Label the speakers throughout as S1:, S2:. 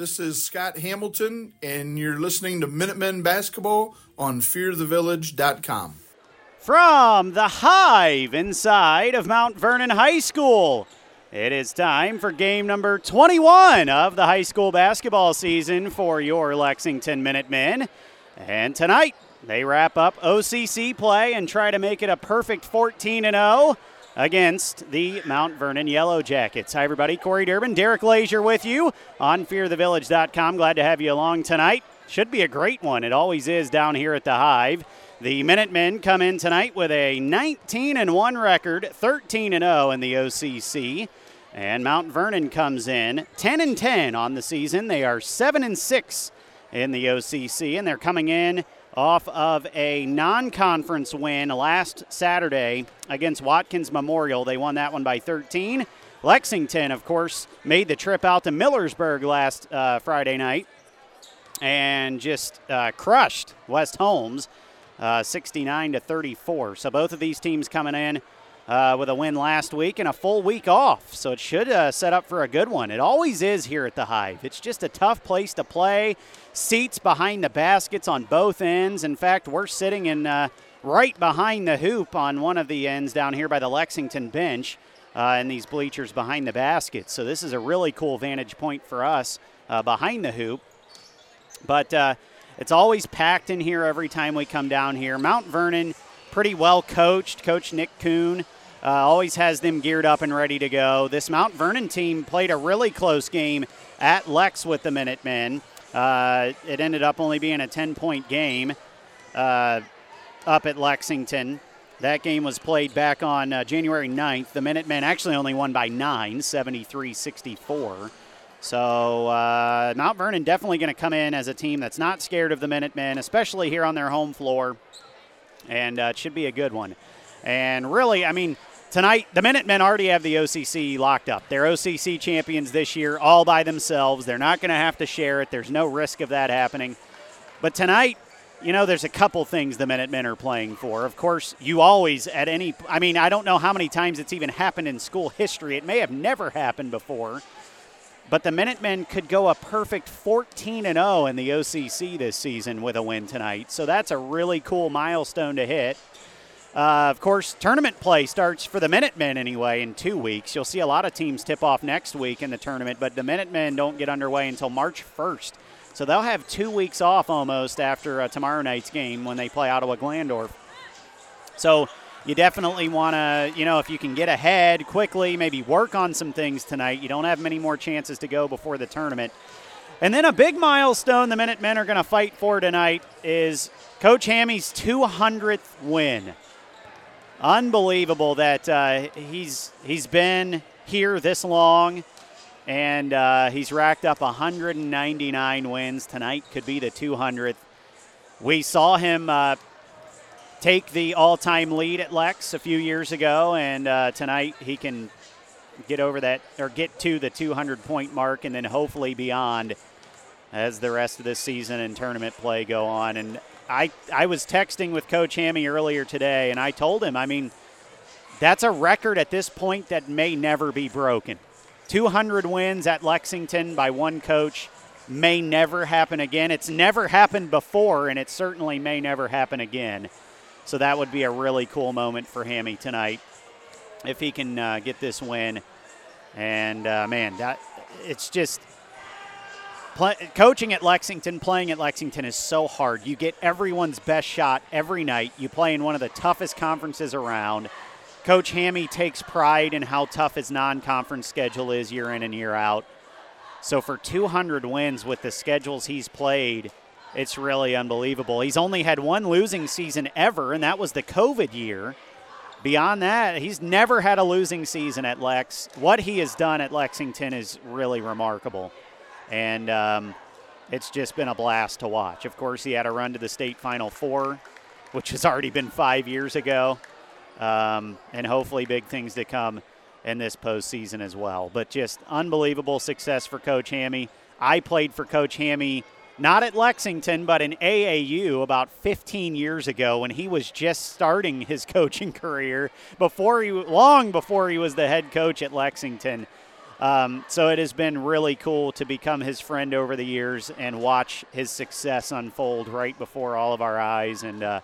S1: This is Scott Hamilton, and you're listening to Minutemen Basketball on FearTheVillage.com.
S2: From the Hive inside of Mount Vernon High School, it is time for game number 21 of the high school basketball season for your Lexington Minutemen. And tonight, they wrap up OCC play and try to make it a perfect 14 0 against the Mount Vernon Yellow Jackets. Hi, everybody. Corey Durbin, Derek Lazier with you on FearTheVillage.com. Glad to have you along tonight. Should be a great one. It always is down here at the Hive. The Minutemen come in tonight with a 19 and 1 record, 13 and 0 in the OCC. And Mount Vernon comes in 10 and 10 on the season. They are 7 and 6 in the OCC and they're coming in off of a non conference win last Saturday against Watkins Memorial. They won that one by 13. Lexington, of course, made the trip out to Millersburg last uh, Friday night and just uh, crushed West Holmes uh, 69 to 34. So both of these teams coming in uh, with a win last week and a full week off. So it should uh, set up for a good one. It always is here at the Hive. It's just a tough place to play. Seats behind the baskets on both ends. In fact, we're sitting in uh, right behind the hoop on one of the ends down here by the Lexington bench. Uh, in these bleachers behind the basket. So, this is a really cool vantage point for us uh, behind the hoop. But uh, it's always packed in here every time we come down here. Mount Vernon, pretty well coached. Coach Nick Kuhn uh, always has them geared up and ready to go. This Mount Vernon team played a really close game at Lex with the Minutemen. Uh, it ended up only being a 10 point game uh, up at Lexington. That game was played back on uh, January 9th. The Minutemen actually only won by 9, 73 64. So uh, Mount Vernon definitely going to come in as a team that's not scared of the Minutemen, especially here on their home floor. And uh, it should be a good one. And really, I mean, Tonight, the Minutemen already have the OCC locked up. They're OCC champions this year all by themselves. They're not going to have to share it. There's no risk of that happening. But tonight, you know, there's a couple things the Minutemen are playing for. Of course, you always, at any, I mean, I don't know how many times it's even happened in school history. It may have never happened before. But the Minutemen could go a perfect 14 and 0 in the OCC this season with a win tonight. So that's a really cool milestone to hit. Uh, of course, tournament play starts for the Minutemen anyway in two weeks. You'll see a lot of teams tip off next week in the tournament, but the Minutemen don't get underway until March 1st. So they'll have two weeks off almost after uh, tomorrow night's game when they play Ottawa Glandorf. So you definitely want to, you know, if you can get ahead quickly, maybe work on some things tonight. You don't have many more chances to go before the tournament. And then a big milestone the Minutemen are going to fight for tonight is Coach Hammy's 200th win unbelievable that uh, he's he's been here this long, and uh, he's racked up 199 wins. Tonight could be the 200th. We saw him uh, take the all-time lead at Lex a few years ago, and uh, tonight he can get over that or get to the 200 point mark, and then hopefully beyond as the rest of this season and tournament play go on. And I, I was texting with Coach Hammy earlier today, and I told him, I mean, that's a record at this point that may never be broken. 200 wins at Lexington by one coach may never happen again. It's never happened before, and it certainly may never happen again. So that would be a really cool moment for Hammy tonight if he can uh, get this win. And uh, man, that it's just Play, coaching at Lexington, playing at Lexington is so hard. You get everyone's best shot every night. You play in one of the toughest conferences around. Coach Hammy takes pride in how tough his non conference schedule is year in and year out. So for 200 wins with the schedules he's played, it's really unbelievable. He's only had one losing season ever, and that was the COVID year. Beyond that, he's never had a losing season at Lex. What he has done at Lexington is really remarkable and um, it's just been a blast to watch. Of course, he had a run to the state final four, which has already been five years ago, um, and hopefully big things to come in this postseason as well. But just unbelievable success for Coach Hammy. I played for Coach Hammy not at Lexington, but in AAU about 15 years ago when he was just starting his coaching career before he long before he was the head coach at Lexington. Um, so it has been really cool to become his friend over the years and watch his success unfold right before all of our eyes. And uh,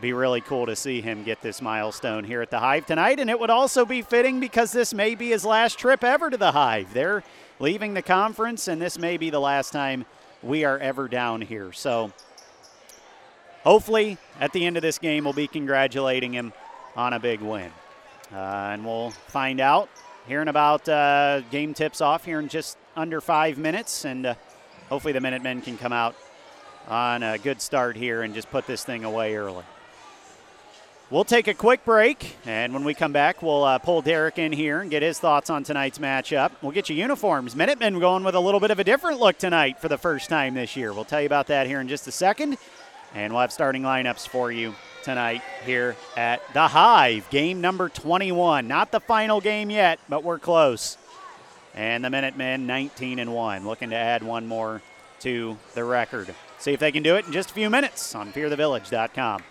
S2: be really cool to see him get this milestone here at the Hive tonight. And it would also be fitting because this may be his last trip ever to the Hive. They're leaving the conference, and this may be the last time we are ever down here. So hopefully, at the end of this game, we'll be congratulating him on a big win. Uh, and we'll find out hearing about uh, game tips off here in just under five minutes. And uh, hopefully, the Minutemen can come out on a good start here and just put this thing away early. We'll take a quick break, and when we come back, we'll uh, pull Derek in here and get his thoughts on tonight's matchup. We'll get you uniforms. Minutemen going with a little bit of a different look tonight for the first time this year. We'll tell you about that here in just a second, and we'll have starting lineups for you tonight here at the Hive. Game number 21. Not the final game yet, but we're close. And the Minutemen 19 and 1, looking to add one more to the record. See if they can do it in just a few minutes on fearthevillage.com.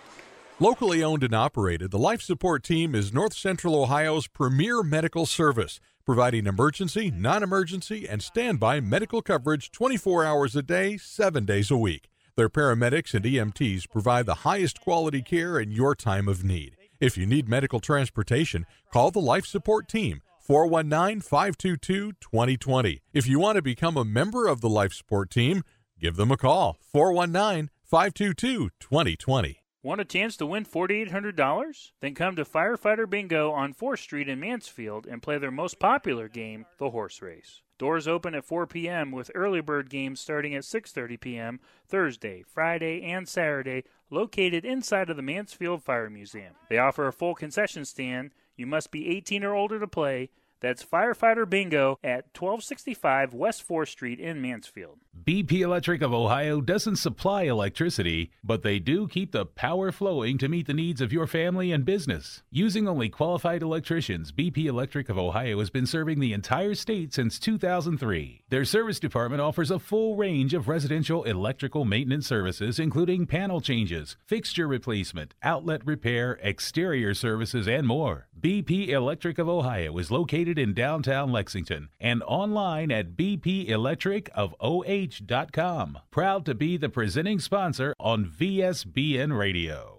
S3: Locally owned and operated, the Life Support Team is North Central Ohio's premier medical service, providing emergency, non emergency, and standby medical coverage 24 hours a day, 7 days a week. Their paramedics and EMTs provide the highest quality care in your time of need. If you need medical transportation, call the Life Support Team. 419 522 2020. If you want to become a member of the Life Support Team, give them a call 419 522 2020.
S4: Want a chance to win $4,800? Then come to Firefighter Bingo on 4th Street in Mansfield and play their most popular game, the horse race. Doors open at 4 p.m. with early bird games starting at 6:30 p.m. Thursday, Friday, and Saturday, located inside of the Mansfield Fire Museum. They offer a full concession stand. You must be 18 or older to play. That's Firefighter Bingo at 1265 West 4th Street in Mansfield.
S5: BP Electric of Ohio doesn't supply electricity, but they do keep the power flowing to meet the needs of your family and business. Using only qualified electricians, BP Electric of Ohio has been serving the entire state since 2003. Their service department offers a full range of residential electrical maintenance services, including panel changes, fixture replacement, outlet repair, exterior services, and more. BP Electric of Ohio is located in downtown Lexington and online at bpelectricofoh.com. Proud to be the presenting sponsor on VSBN Radio.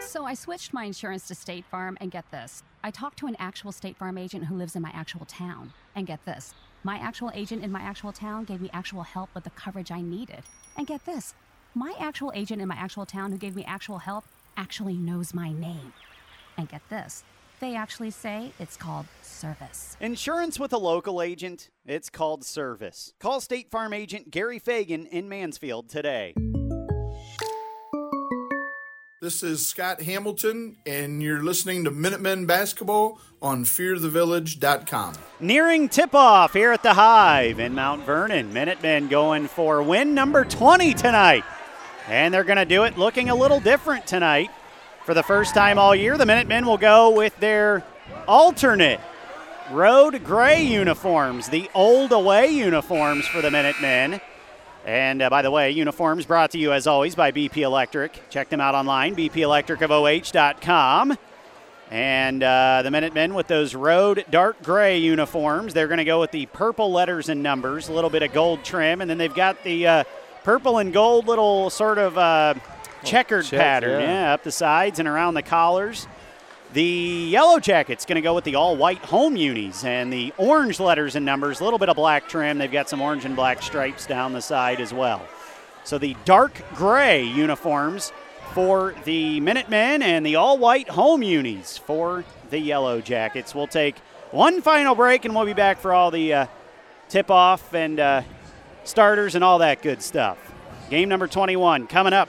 S6: So I switched my insurance to State Farm, and get this. I talked to an actual State Farm agent who lives in my actual town. And get this. My actual agent in my actual town gave me actual help with the coverage I needed. And get this. My actual agent in my actual town who gave me actual help actually knows my name. And get this. They actually say it's called service.
S2: Insurance with a local agent, it's called service. Call State Farm agent Gary Fagan in Mansfield today.
S1: This is Scott Hamilton, and you're listening to Minutemen Basketball on FearTheVillage.com.
S2: Nearing tip off here at the Hive in Mount Vernon. Minutemen going for win number 20 tonight. And they're going to do it looking a little different tonight. For the first time all year, the Minutemen will go with their alternate road gray uniforms, the old away uniforms for the Minutemen. And uh, by the way, uniforms brought to you as always by BP Electric. Check them out online, bpelectricofoh.com. And uh, the Minutemen with those road dark gray uniforms, they're going to go with the purple letters and numbers, a little bit of gold trim, and then they've got the uh, purple and gold little sort of uh, checkered
S7: check,
S2: pattern,
S7: yeah.
S2: yeah, up the sides and around the collars. The yellow jacket's going to go with the all white home unis and the orange letters and numbers, a little bit of black trim. They've got some orange and black stripes down the side as well. So the dark gray uniforms for the Minutemen and the all white home unis for the yellow jackets. We'll take one final break and we'll be back for all the uh, tip off and uh, starters and all that good stuff. Game number 21 coming up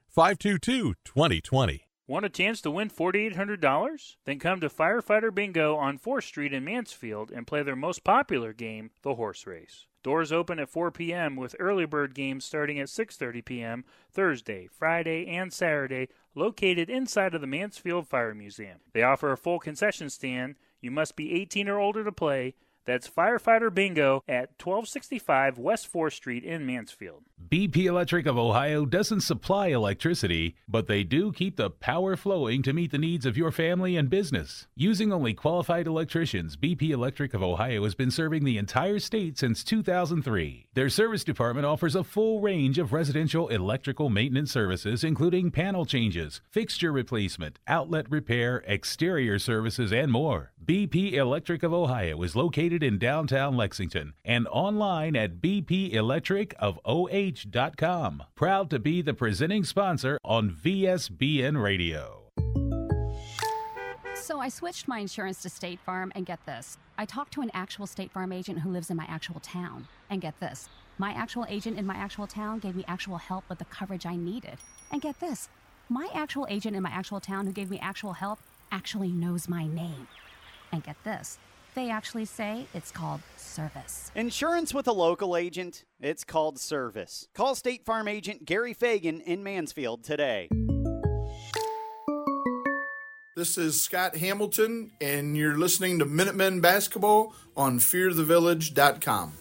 S3: 522 2020.
S4: Want a chance to win $4,800? Then come to Firefighter Bingo on 4th Street in Mansfield and play their most popular game, the horse race. Doors open at 4 p.m. with early bird games starting at 6:30 p.m. Thursday, Friday, and Saturday, located inside of the Mansfield Fire Museum. They offer a full concession stand. You must be 18 or older to play. That's Firefighter Bingo at 1265 West 4th Street in Mansfield.
S5: BP Electric of Ohio doesn't supply electricity, but they do keep the power flowing to meet the needs of your family and business. Using only qualified electricians, BP Electric of Ohio has been serving the entire state since 2003. Their service department offers a full range of residential electrical maintenance services, including panel changes, fixture replacement, outlet repair, exterior services, and more. BP Electric of Ohio is located in downtown Lexington and online at bpelectricofoh.com. Proud to be the presenting sponsor on VSBN Radio.
S6: So I switched my insurance to State Farm, and get this. I talked to an actual State Farm agent who lives in my actual town. And get this. My actual agent in my actual town gave me actual help with the coverage I needed. And get this. My actual agent in my actual town who gave me actual help actually knows my name. And get this. They actually say it's called service.
S2: Insurance with a local agent, it's called service. Call State Farm agent Gary Fagan in Mansfield today.
S1: This is Scott Hamilton, and you're listening to Minutemen Basketball on FearTheVillage.com.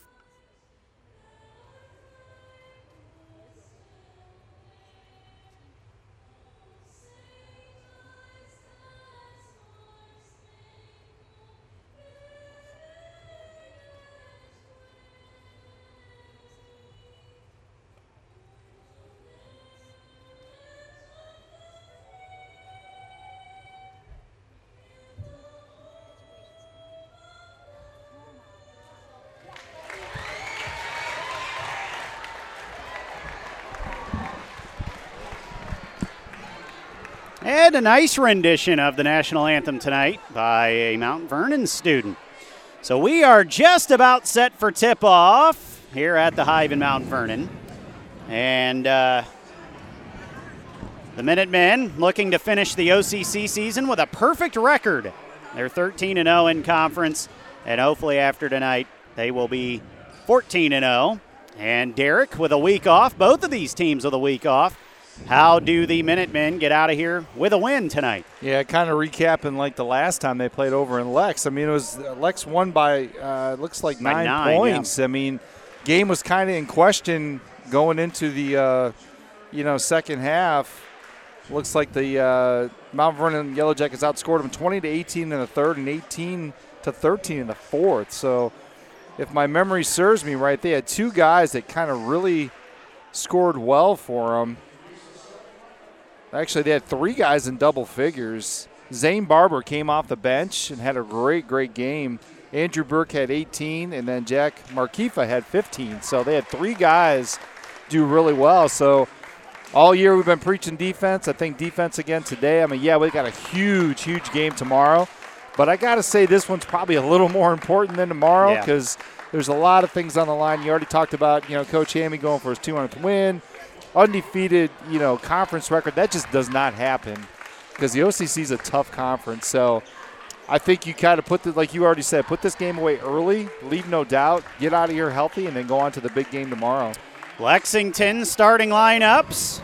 S2: And a nice rendition of the national anthem tonight by a Mount Vernon student. So we are just about set for tip off here at the Hive in Mount Vernon. And uh, the Minutemen looking to finish the OCC season with a perfect record. They're 13 0 in conference, and hopefully after tonight they will be 14 0. And Derek with a week off, both of these teams with a week off. How do the Minutemen get out of here with a win tonight?
S7: Yeah, kind of recapping like the last time they played over in Lex. I mean, it was Lex won by uh, looks like
S2: By
S7: nine,
S2: nine,
S7: points. I mean, game was kind of in question going into the uh, you know second half. Looks like the uh, Mount Vernon Yellow Jackets outscored them 20 to 18 in the third and 18 to 13 in the fourth. So, if my memory serves me right, they had two guys that kind of really scored well for them. Actually, they had three guys in double figures. Zane Barber came off the bench and had a great, great game. Andrew Burke had 18, and then Jack Marhefka had 15. So they had three guys do really well. So all year we've been preaching defense. I think defense again today. I mean, yeah, we got a huge, huge game tomorrow. But I got to say, this one's probably a little more important than tomorrow
S2: Yeah.
S7: because there's a lot of things on the line. You already talked about, you know, Coach Hammy going for his 200th win undefeated, you know, conference record. That just does not happen because the OCC is a tough conference. So I think you kind of put the, like you already said, put this game away early, leave no doubt, get out of here healthy, and then go on to the big game tomorrow.
S2: Lexington starting lineups.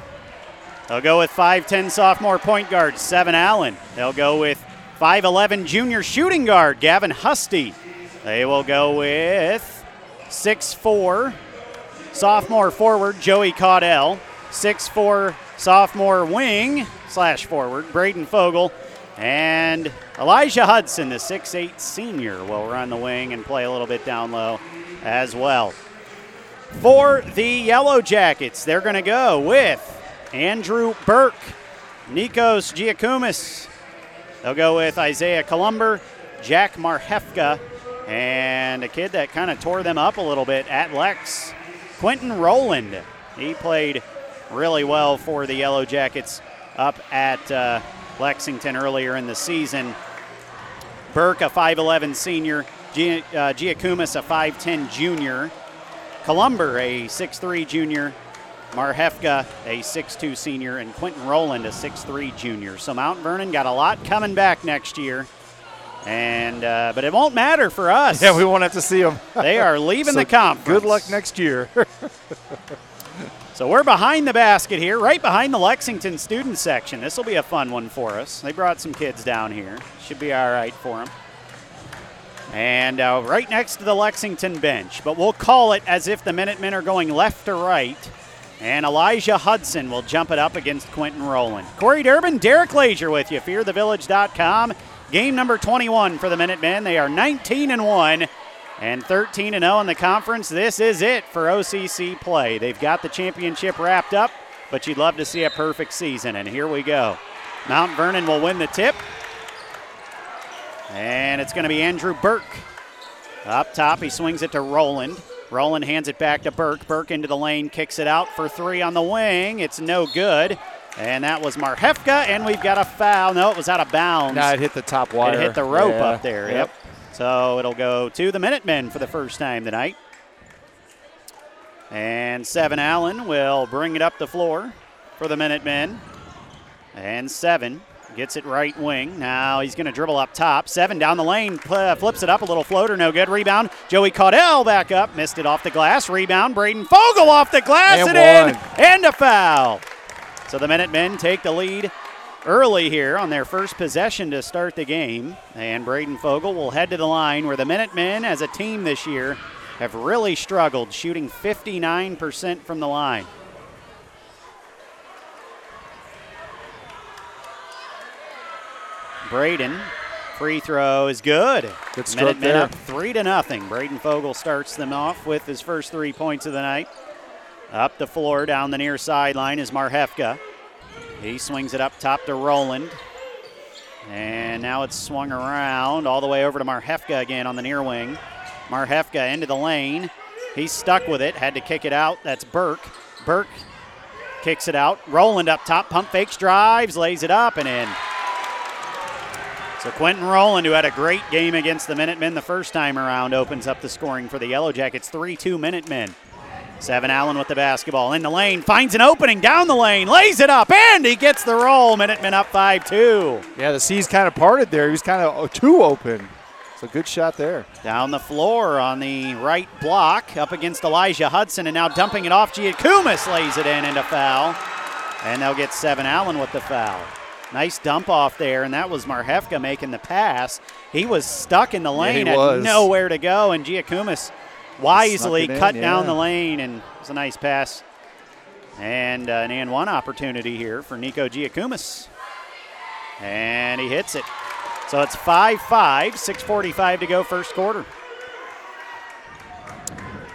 S2: They'll go with 5'10 sophomore point guard, Seven Allen. They'll go with 5'11 junior shooting guard, Gavin Husty. They will go with 6'4 sophomore forward, Joey Caudell. 6'4 sophomore wing slash forward, Braden Fogel. And Elijah Hudson, the 6'8 senior, will run the wing and play a little bit down low as well. For the Yellow Jackets, they're going to go with Andrew Burke, Nikos Giacomis. They'll go with Isaiah Columber, Jack Marhefka, and a kid that kind of tore them up a little bit at Lex, Quentin Rowland. He played really well for the Yellow Jackets up at uh, Lexington earlier in the season. Burke, a 5'11 senior, Gia- uh, Giacomis, a 5'10 junior. Columber, a 6'3 junior, Marhefka, a 6'2 senior, and Quentin Rowland, a 6'3 junior. So Mount Vernon got a lot coming back next year. And uh, but it won't matter for us.
S7: Yeah, we won't have to see them.
S2: they are leaving
S7: So
S2: the conference.
S7: Good luck next year.
S2: So we're behind the basket here, right behind the Lexington student section. This will be a fun one for us. They brought some kids down here. Should be all right for them. And uh, right next to the Lexington bench, but we'll call it as if the Minutemen are going left to right. And Elijah Hudson will jump it up against Quentin Rowland. Corey Durbin, Derek Lazier with you, fearthevillage.com. Game number 21 for the Minutemen. They are 19 and 1 and 13 and 0 in the conference. This is it for OCC play. They've got the championship wrapped up, but you'd love to see a perfect season. And here we go. Mount Vernon will win the tip. And it's going to be Andrew Burke. Up top, he swings it to Roland. Roland hands it back to Burke. Burke into the lane, kicks it out for three on the wing. It's no good. And that was Marhefka, and we've got a foul. No, it was out of bounds.
S7: nah, it hit the top wire.
S2: It hit the rope
S7: Yeah.
S2: up there. Yep. So it'll go to the Minutemen for the first time tonight. And Seven Allen will bring it up the floor for the Minutemen. And Seven gets it right wing. Now he's going to dribble up top. Seven down the lane, flips it up, a little floater, no good. Rebound. Joey Caudell back up, missed it off the glass. Rebound. Braden Fogel off the glass
S7: And
S2: and, in. And a foul. So the Minutemen take the lead early here on their first possession to start the game. And Braden Fogel will head to the line where the Minutemen, as a team this year, have really struggled, shooting 59% from the line. Braden, free throw is good.
S7: Good stroke
S2: Minutemen
S7: there.
S2: up three to nothing. Braden Fogel starts them off with his first three points of the night. Up the floor, down the near sideline is Marhefka. He swings it up top to Roland. And now it's swung around all the way over to Marhefka again on the near wing. Marhefka into the lane. He's stuck with it, had to kick it out. That's Burke. Burke kicks it out. Roland up top, pump fakes, drives, lays it up and in. So Quentin Roland, who had a great game against the Minutemen the first time around, opens up the scoring for the Yellow Jackets. 3 2 Minutemen. Seven Allen with the basketball in the lane, finds an opening down the lane, lays it up, and he gets the roll. Minutemen up 5 2.
S7: Yeah, the seas kind of parted there. He was kind of oh, too open. So good shot there.
S2: Down the floor on the right block, up against Elijah Hudson, and now dumping it off. Giacomis lays it in into foul. And they'll get Seven Allen with the foul. Nice dump off there, and that was Marhefka making the pass. He was stuck in the
S7: he
S2: lane, had
S7: was.
S2: nowhere to go, and Giacomis wisely
S7: in,
S2: cut down
S7: yeah.
S2: the lane, and it was a nice pass. And uh, an and one opportunity here for Nico Giacomis. And he hits it. So it's 5 5, 6.45 to go, first quarter.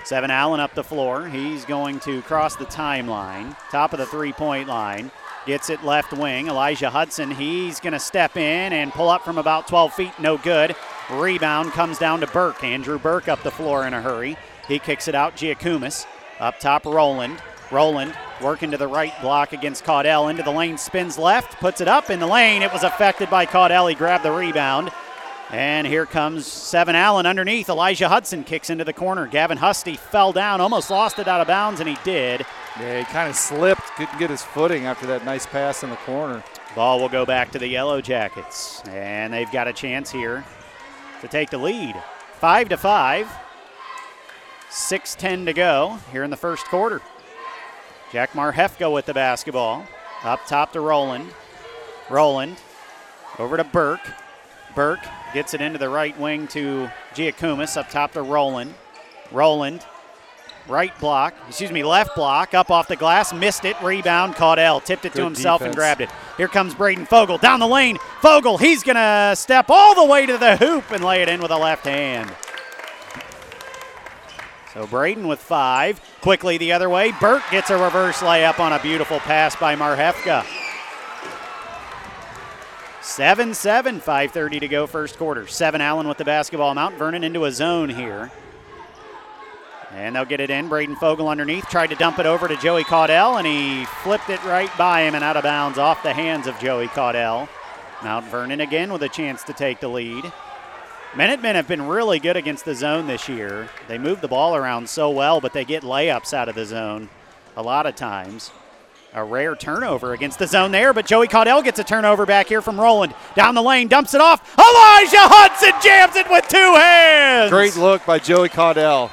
S2: Seven Allen up the floor. He's going to cross the timeline, top of the three point line. Gets it left wing. Elijah Hudson, he's going to step in and pull up from about 12 feet. No good. Rebound comes down to Burke. Andrew Burke up the floor in a hurry. He kicks it out. Giacomis up top. Roland. Roland working to the right block against Caudell. Into the lane, spins left, puts it up in the lane. It was affected by Caudell. He grabbed the rebound. And here comes Seven Allen underneath. Elijah Hudson kicks into the corner. Gavin Husty fell down, almost lost it out of bounds, and he did.
S7: Yeah, he kind of slipped, couldn't get his footing after that nice pass in the corner.
S2: Ball will go back to the Yellow Jackets, and they've got a chance here to take the lead. Five to five. 6-10 to go here in the first quarter. Jack Marhefka with the basketball. Up top to Roland. Roland over to Burke. Burke gets it into the right wing to Giacomis. Up top to Roland. Roland right block, excuse me, left block, up off the glass, missed it, rebound, Caudell, tipped it to
S7: Good
S2: himself and grabbed it. Here comes Braden Fogel down the lane. Fogel, he's going to step all the way to the hoop and lay it in with a left hand. So Braden with five. Quickly the other way. Burke gets a reverse layup on a beautiful pass by Marhefka. 7 7, 5.30 to go, first quarter. 7 Allen with the basketball. Mount Vernon into a zone here. And they'll get it in. Braden Fogel underneath. Tried to dump it over to Joey Caudell, and he flipped it right by him and out of bounds off the hands of Joey Caudell. Mount Vernon again with a chance to take the lead. Minutemen have been really good against the zone this year. They move the ball around so well, but they get layups out of the zone. a lot of times. A rare turnover against the zone there, but Joey Caudell gets a turnover back here from Roland. Down the lane, dumps it off. Elijah Hudson jams it with two hands.
S7: Great look by Joey Caudell.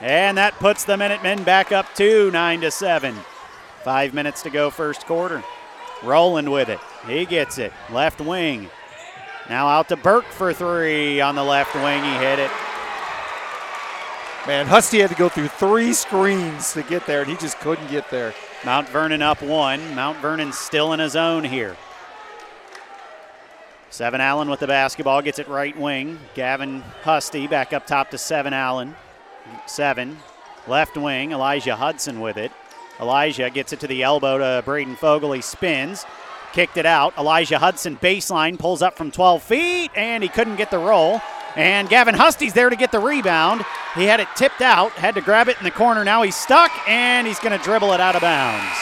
S2: And that puts the Minutemen back up to 9 to 7. Five minutes to go, first quarter. Roland with it. He gets it. Left wing. Now out to Burke for three on the left wing. He hit it.
S7: Man, Husty had to go through three screens to get there, and he just couldn't get there.
S2: Mount Vernon up one. Mount Vernon still in his own here. Seven Allen with the basketball gets it right wing. Gavin Husty back up top to Seven Allen. Seven. Left wing. Elijah Hudson with it. Elijah gets it to the elbow to Braden Fogel. He spins. Kicked it out. Elijah Hudson baseline pulls up from 12 feet, and he couldn't get the roll. And Gavin Husty's there to get the rebound. He had it tipped out, had to grab it in the corner. Now he's stuck, and he's going to dribble it out of bounds.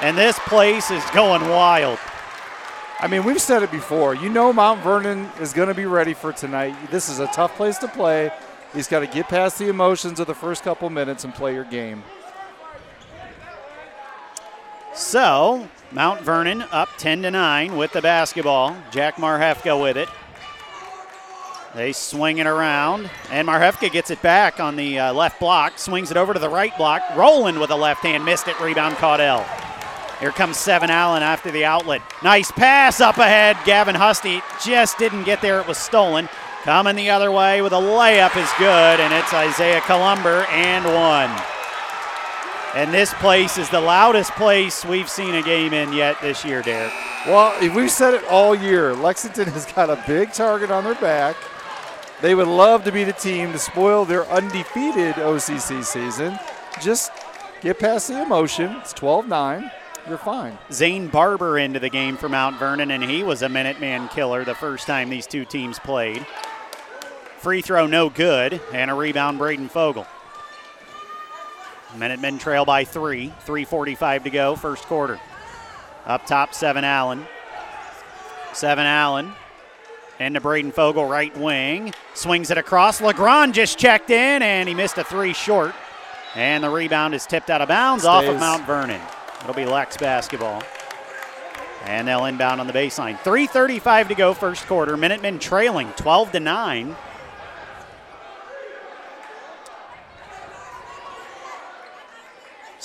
S2: And this place is going wild.
S7: I mean, we've said it before. You know, Mount Vernon is going to be ready for tonight. This is a tough place to play. He's got to get past the emotions of the first couple minutes and play your game.
S2: So, Mount Vernon up 10 to 9 with the basketball. Jack Marhefka with it. They swing it around, and Marhefka gets it back on the uh, left block, swings it over to the right block. Roland with a left hand, missed it, rebound Caudell. Here comes Seven Allen after the outlet. Nice pass up ahead. Gavin Husty just didn't get there. It was stolen. Coming the other way with a layup is good, and it's Isaiah Columber and one. And this place is the loudest place we've seen a game in yet this year, Derek.
S7: Well, we've said it all year, Lexington has got a big target on their back. They would love to be the team to spoil their undefeated OCC season. Just get past the emotion. It's 12 9. You're fine.
S2: Zane Barber into the game for Mount Vernon, and he was a Minuteman killer the first time these two teams played. Free throw no good, and a rebound Braden Fogel. Minutemen trail by three. 3.45 to go, first quarter. Up top, Seven Allen. Seven Allen. Into Braden Fogel, right wing. Swings it across. LeGrand just checked in, and he missed a three short. And the rebound is tipped out of bounds
S7: Stays.
S2: off of Mount Vernon. It'll be Lex basketball. And they'll inbound on the baseline. 3.35 to go, first quarter. Minutemen trailing 12 to 9.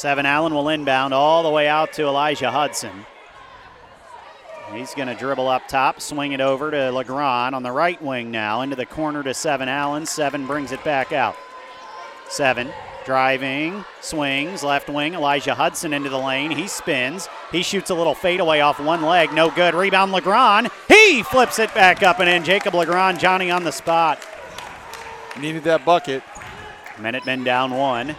S2: Seven Allen will inbound all the way out to Elijah Hudson. He's going to dribble up top, swing it over to Legrand on the right wing now, into the corner to Seven Allen. Seven brings it back out. Seven driving, swings, left wing. Elijah Hudson into the lane. He spins. He shoots a little fadeaway off one leg. No good. Rebound Legrand. He flips it back up and in. Jacob Legrand, Johnny on the spot.
S7: Needed that bucket.
S2: Minutemen down one.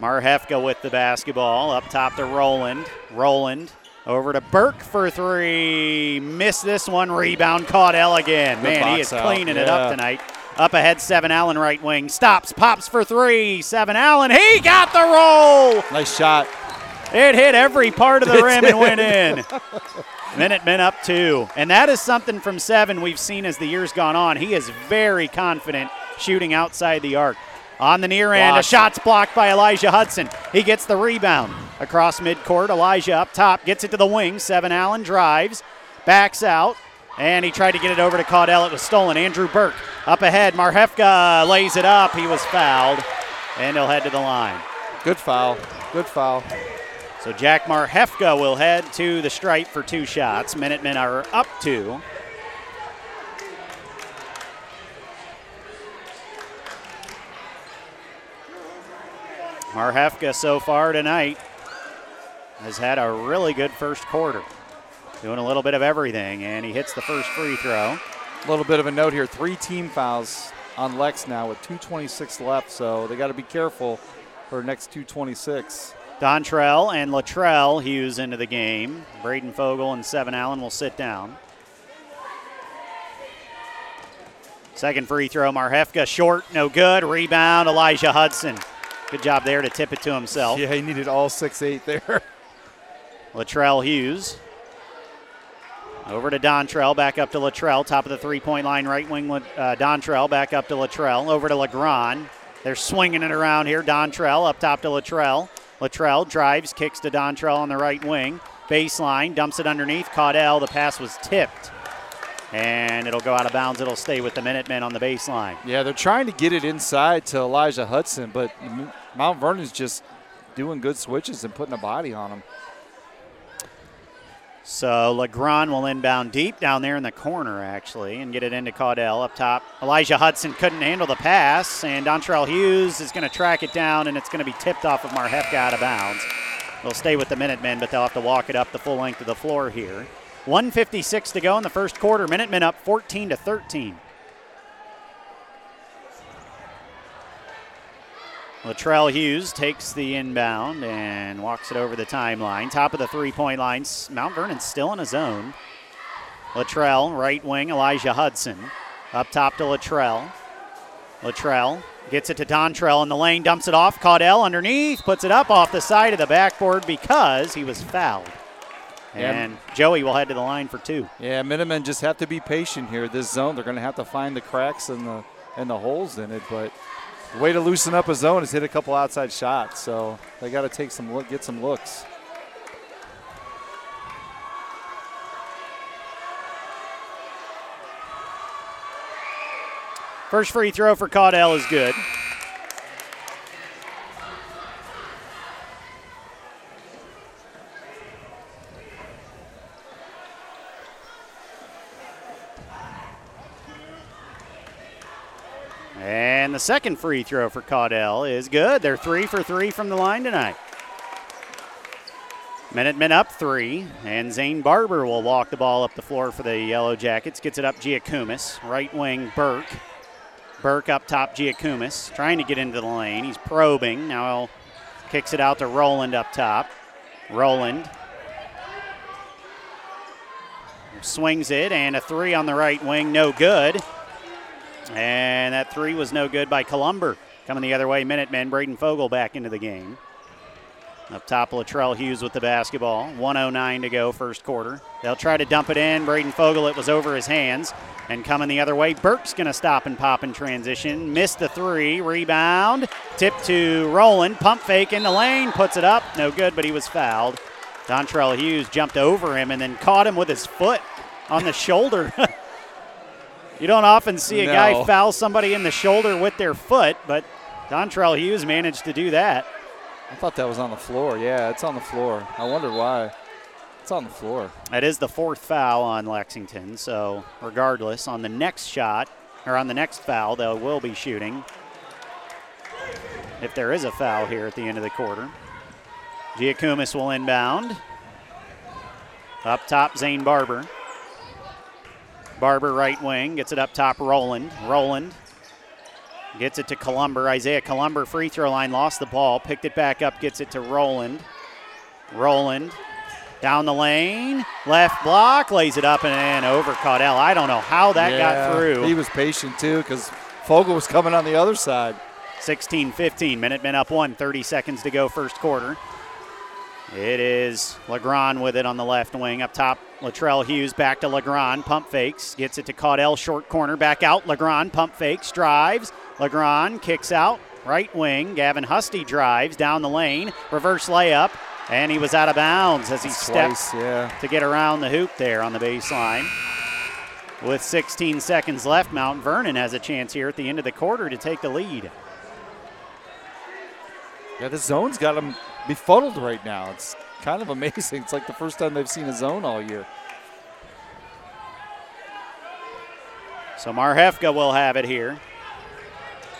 S2: Marhefka with the basketball. Up top to Roland. Roland over to Burke for three. Missed this one. Rebound Caudell again. Man, he is
S7: out.
S2: cleaning it
S7: Yeah.
S2: up tonight. Up ahead, Seven Allen right wing. Stops, pops for three. Seven Allen. He got the roll.
S7: Nice shot.
S2: It hit every part of the
S7: It
S2: rim and went in. Minutemen up two. And that is something from Seven we've seen as the years gone on. He is very confident shooting outside the arc. On the near end, a shot's blocked by Elijah Hudson. He gets the rebound. Across midcourt, Elijah up top, gets it to the wing. Seven Allen drives, backs out, and he tried to get it over to Caudell. It was stolen. Andrew Burke up ahead. Marhefka lays it up. He was fouled, and he'll head to the line.
S7: Good foul. Good foul.
S2: So Jack Marhefka will head to the stripe for two shots. Minutemen are up two. Marhefka so far tonight has had a really good first quarter. Doing a little bit of everything, and he hits the first free throw.
S7: A little bit of a note here. Three team fouls on Lex now with 2.26 left, so they got to be careful for next 2.26.
S2: Dontrell and Latrell Hughes into the game. Braden Fogel and Seven Allen will sit down. Second free throw, Marhefka short, no good. Rebound, Elijah Hudson. Good job there to tip it to himself.
S7: Yeah, he needed all six eight there.
S2: Latrell Hughes. Over to Dontrell, back up to Latrell, top of the three point line, right wing. Uh, Dontrell, back up to Latrell, over to Legrand. They're swinging it around here. Dontrell up top to Latrell. Latrell drives, kicks to Dontrell on the right wing. Baseline, dumps it underneath. Caudell, the pass was tipped. And it'll go out of bounds. It'll stay with the Minutemen on the baseline.
S7: Yeah, they're trying to get it inside to Elijah Hudson, but Mount Vernon's just doing good switches and putting a body on him.
S2: So Legrand will inbound deep down there in the corner, actually, and get it into Caudell up top. Elijah Hudson couldn't handle the pass, and Dontrell Hughes is going to track it down, and it's going to be tipped off of Marhefka out of bounds. They'll stay with the Minutemen, but they'll have to walk it up the full length of the floor here. 156 to go in the first quarter. Minutemen up 14 to 13. Latrell Hughes takes the inbound and walks it over the timeline. Top of the three point line. Mount Vernon still in a zone. Latrell, right wing, Elijah Hudson. Up top to Latrell. Latrell gets it to Dontrell in the lane, dumps it off. Caudell underneath, puts it up off the side of the backboard because he was fouled. And Joey will head to the line for two.
S7: Yeah, Minutemen just have to be patient here. This zone, they're going to have to find the cracks and the and the holes in it, but the way to loosen up a zone is hit a couple outside shots. So they got to take some look, get some looks.
S2: First free throw for Caudell is good. And the second free throw for Caudell is good. They're three for three from the line tonight. Minutemen up three, and Zane Barber will walk the ball up the floor for the Yellow Jackets. Gets it up Giacomis. Right wing Burke. Burke up top Giacomis, trying to get into the lane. He's probing. Now kicks it out to Roland up top. Roland swings it, and a three on the right wing, no good. And that three was no good by Columber. Coming the other way, Minutemen. Braden Fogel back into the game. Up top, Latrell Hughes with the basketball. 109 to go, first quarter. They'll try to dump it in. Braden Fogel, it was over his hands. And coming the other way, Burke's going to stop and pop in transition. Missed the three. Rebound. Tip to Roland. Pump fake in the lane. Puts it up. No good, but he was fouled. Dontrell Hughes jumped over him and then caught him with his foot on the shoulder. You don't often see a
S7: No.
S2: guy foul somebody in the shoulder with their foot, but Dontrell Hughes managed to do that.
S7: I thought that was on the floor. Yeah, it's on the floor. I wonder why. It's on the floor.
S2: That is the fourth foul on Lexington, so regardless, on the next shot, or on the next foul, they will be shooting. If there is a foul here at the end of the quarter. Giacomis will inbound. Up top, Zane Barber. Barber right wing, gets it up top, Roland. Roland gets it to Columber. Isaiah Columber, free throw line, lost the ball, picked it back up, gets it to Roland. Roland down the lane, left block, lays it up and in over Caudell. I don't know how that
S7: Yeah,
S2: got through.
S7: He was patient too because Fogel was coming on the other side.
S2: 16 15. Minutemen up one, 30 seconds to go, first quarter. It is Legrand with it on the left wing. Up top, Latrell Hughes back to Legrand. Pump fakes. Gets it to Caudell, short corner. Back out. Legrand pump fakes. Drives. Legrand kicks out. Right wing. Gavin Husty drives down the lane. Reverse layup. And he was out of bounds as he
S7: steps yeah.
S2: to get around the hoop there on the baseline. With 16 seconds left, Mount Vernon has a chance here at the end of the quarter to take the lead.
S7: Yeah, the zone's got them befuddled right now. It's kind of amazing. It's like the first time they've seen a zone all year.
S2: So Marhefka will have it here.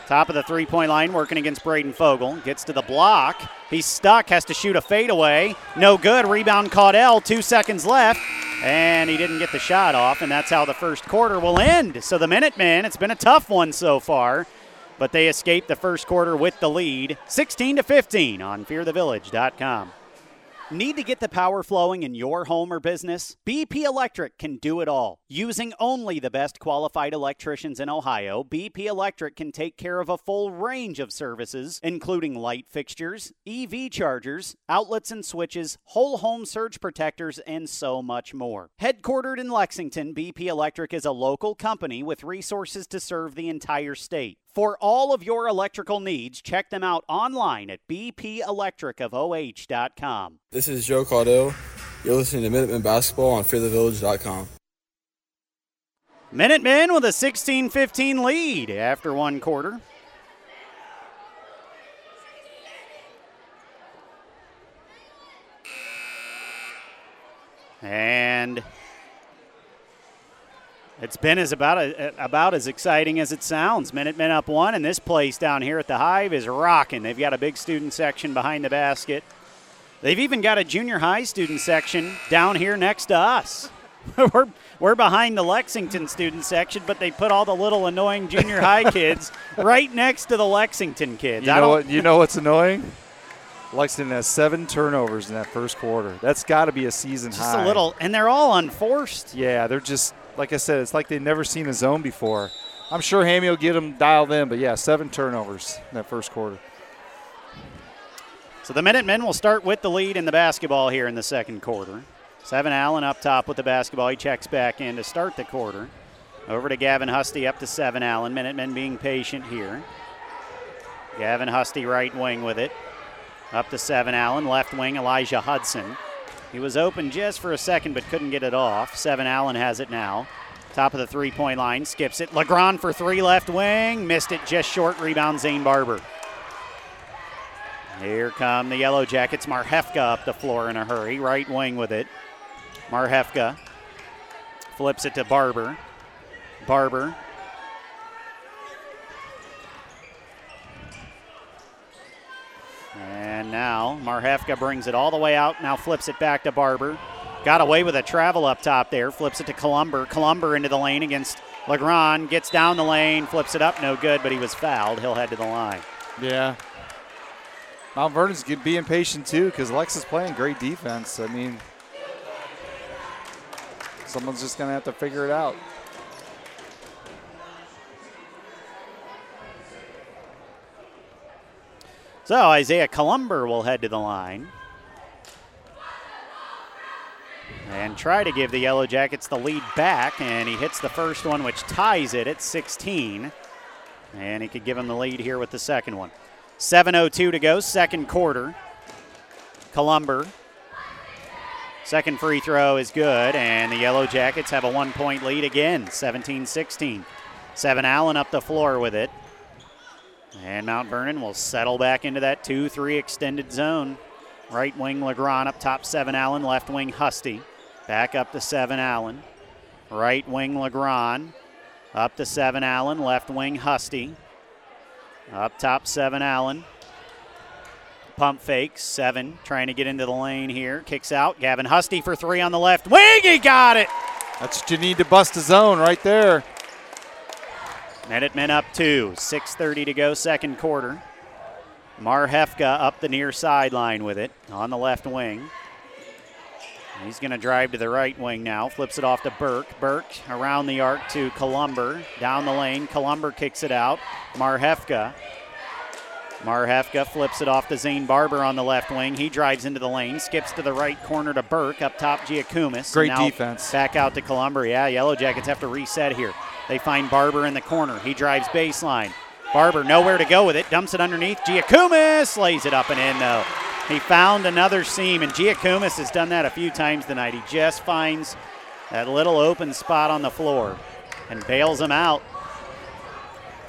S2: Top of the three point line, working against Braden Fogel. Gets to the block. He's stuck, has to shoot a fadeaway. No good. Rebound Caudell. Two seconds left. And he didn't get the shot off, and that's how the first quarter will end. So the Minutemen, it's been a tough one so far, but they escaped the first quarter with the lead. 16 to 15 on fearthevillage.com. Need to get the power flowing in your home or business? BP Electric can do it all. Using only the best qualified electricians in Ohio, BP Electric can take care of a full range of services, including light fixtures, EV chargers, outlets and switches, whole home surge protectors, and so much more. Headquartered in Lexington, BP Electric is a local company with resources to serve the entire state. For all of your electrical needs, check them out online at bpelectricofoh.com.
S8: This is Joe Caudell. You're listening to Minutemen Basketball on FearTheVillage.com.
S2: Minutemen with a 16 15 lead after one quarter. And it's been as about a, about as exciting as it sounds. Minutemen up one, and this place down here at the Hive is rocking. They've got a big student section behind the basket. They've even got a junior high student section down here next to us. we're we're behind the Lexington student section, but they put all the little annoying junior high kids right next to the Lexington kids.
S7: You know what? You know what's annoying? Lexington has seven turnovers in that first quarter. That's got to be a season
S2: just
S7: high.
S2: a little, and they're all unforced.
S7: Yeah, they're just like I said. It's like they've never seen a zone before. I'm sure Hammy will get them dialed in, but yeah, seven turnovers in that first quarter.
S2: So the Minutemen will start with the lead in the basketball here in the second quarter. Seven Allen up top with the basketball. He checks back in to start the quarter. Over to Gavin Husty up to Seven Allen. Minutemen being patient here. Gavin Husty right wing with it. Up to Seven Allen. Left wing Elijah Hudson. He was open just for a second but couldn't get it off. Seven Allen has it now. Top of the three point line. Skips it. LeGrand for three left wing. Missed it just short. Rebound Zane Barber. Here come the Yellow Jackets. Marhefka up the floor in a hurry. Right wing with it. Marhefka flips it to Barber. Barber. And now Marhefka brings it all the way out. Now flips it back to Barber. Got away with a travel up top there. Flips it to Columber. Columber into the lane against Legrand. Gets down the lane. Flips it up. No good, but he was fouled. He'll head to the line.
S7: Yeah. Mount Vernon's being patient too because Lex is playing great defense. I mean, someone's just going to have to figure it out.
S2: So Isaiah Columber will head to the line and try to give the Yellow Jackets the lead back. And he hits the first one, which ties it at 16. And he could give him the lead here with the second one. 7.02 to go, second quarter. Columber. Second free throw is good, and the Yellow Jackets have a one point lead again, 17 16. Seven Allen up the floor with it. And Mount Vernon will settle back into that 2 3 extended zone. Right wing Legrand up top, 7 Allen. Left wing Husty. Back up to 7 Allen. Right wing Legrand. Up to 7 Allen. Left wing Husty. Up top, 7 Allen. Pump fakes, 7 trying to get into the lane here. Kicks out. Gavin Husty for 3 on the left wing. He got it.
S7: That's what you need to bust a zone right there.
S2: Minutemen up two. 6.30 to go, second quarter. Marhefka up the near sideline with it on the left wing. He's going to drive to the right wing now. Flips it off to Burke. Burke around the arc to Columber. Down the lane. Columber kicks it out. Marhefka. Marhefka flips it off to Zane Barber on the left wing. He drives into the lane, skips to the right corner to Burke. Up top, Giacomis.
S7: Great
S2: Now
S7: defense.
S2: Back out to Columber. Yeah, Yellow Jackets have to reset here. They find Barber in the corner. He drives baseline. Barber nowhere to go with it. Dumps it underneath. Giacomis lays it up and in though. He found another seam, and Giacomis has done that a few times tonight. He just finds that little open spot on the floor and bails him out.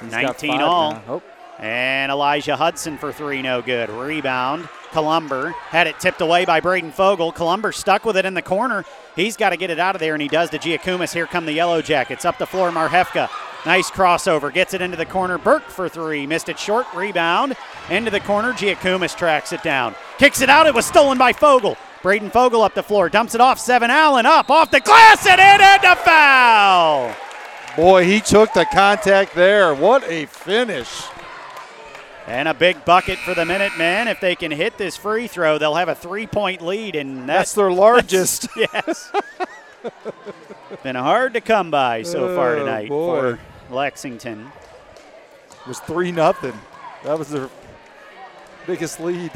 S7: He's
S2: 19 all.
S7: Oh,
S2: And Elijah Hudson for three, no good. Rebound. Columber had it tipped away by Braden Fogel. Columber stuck with it in the corner. He's got to get it out of there, and he does to Giacomis. Here come the Yellow Jackets. Up the floor, Marhefka. Nice crossover. Gets it into the corner. Burke for three. Missed it short. Rebound. Into the corner. Giacomis tracks it down. Kicks it out. It was stolen by Fogel. Braden Fogel up the floor. Dumps it off. Seven Allen up. Off the glass and in and a foul.
S7: boy, he took the contact there. What a finish.
S2: And a big bucket for the Minutemen. If they can hit this free throw, they'll have a three point lead, and
S7: That's
S2: that's
S7: their largest.
S2: yes. Been hard to come by so far
S7: Oh,
S2: tonight
S7: boy.
S2: for Lexington.
S7: It was 3 nothing. That was their biggest lead.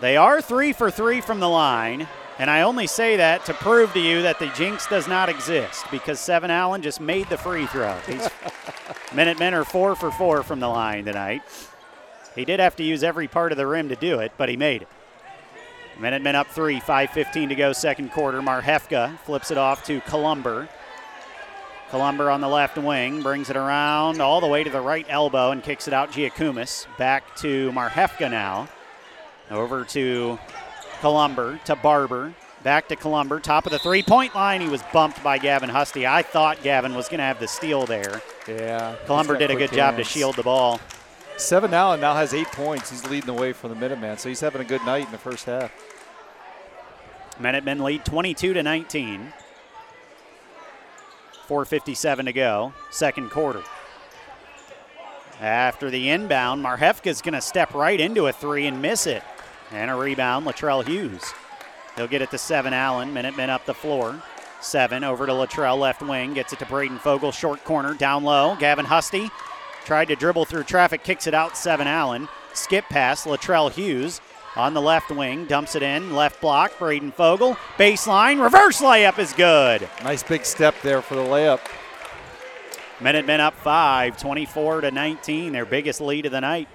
S2: They are three for three from the line. And I only say that to prove to you that the jinx does not exist because Seven Allen just made the free throw. These Minutemen are four for four from the line tonight. He did have to use every part of the rim to do it, but he made it. Minutemen up three, 5.15 to go, second quarter. Marhefka flips it off to Columber. Columber on the left wing brings it around all the way to the right elbow and kicks it out. Giacomis back to Marhefka now. Over to Columber to Barber. Back to Columber, top of the three point line. He was bumped by Gavin Husty. I thought Gavin was going to have the steal there.
S7: Yeah.
S2: Columber did a good job to shield the ball.
S7: Seven Allen now has eight points. He's leading the way for the Minuteman, so he's having a good night in the first half.
S2: Minutemen lead 22 to 19. 4.57 to go, second quarter. After the inbound, Marhefka's going to step right into a three and miss it. And a rebound, Latrell Hughes. He'll get it to Seven Allen, Minutemen up the floor. Seven over to Latrell, left wing, gets it to Braden Fogel, short corner, down low. Gavin Husty tried to dribble through traffic, kicks it out, Seven Allen. Skip pass, Latrell Hughes on the left wing, dumps it in, left block, Braden Fogel, baseline, reverse layup is good.
S7: Nice big step there for the layup.
S2: Minutemen up five, 24 to 19, their biggest lead of the night.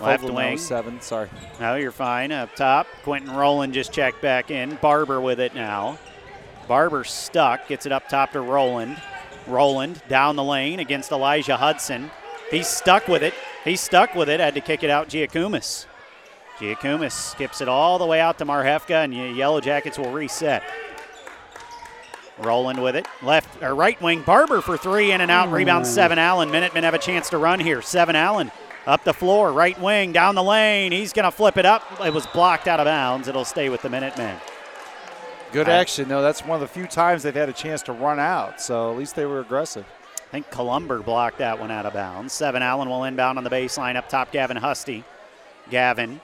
S2: Left
S7: Fogel
S2: wing.
S7: now seven. Sorry.
S2: No, you're fine. Up top, Quentin Rowland just checked back in. Barber with it now. Barber stuck, gets it up top to Rowland. Rowland down the lane against Elijah Hudson. He's stuck with it. He's stuck with it. Had to kick it out, Giacomis. Giacomis skips it all the way out to Marhefka, and Yellow Jackets will reset. Rowland with it. Left or right wing. Barber for three in and out. Rebound seven Allen. Minutemen have a chance to run here. Seven Allen up the floor. Right wing down the lane. He's going to flip it up. It was blocked out of bounds. It'll stay with the Minutemen.
S7: Good action. though. that's one of the few times they've had a chance to run out. So at least they were aggressive.
S2: I think Columber blocked that one out of bounds. Seven Allen will inbound on the baseline up top. Gavin Husty. Gavin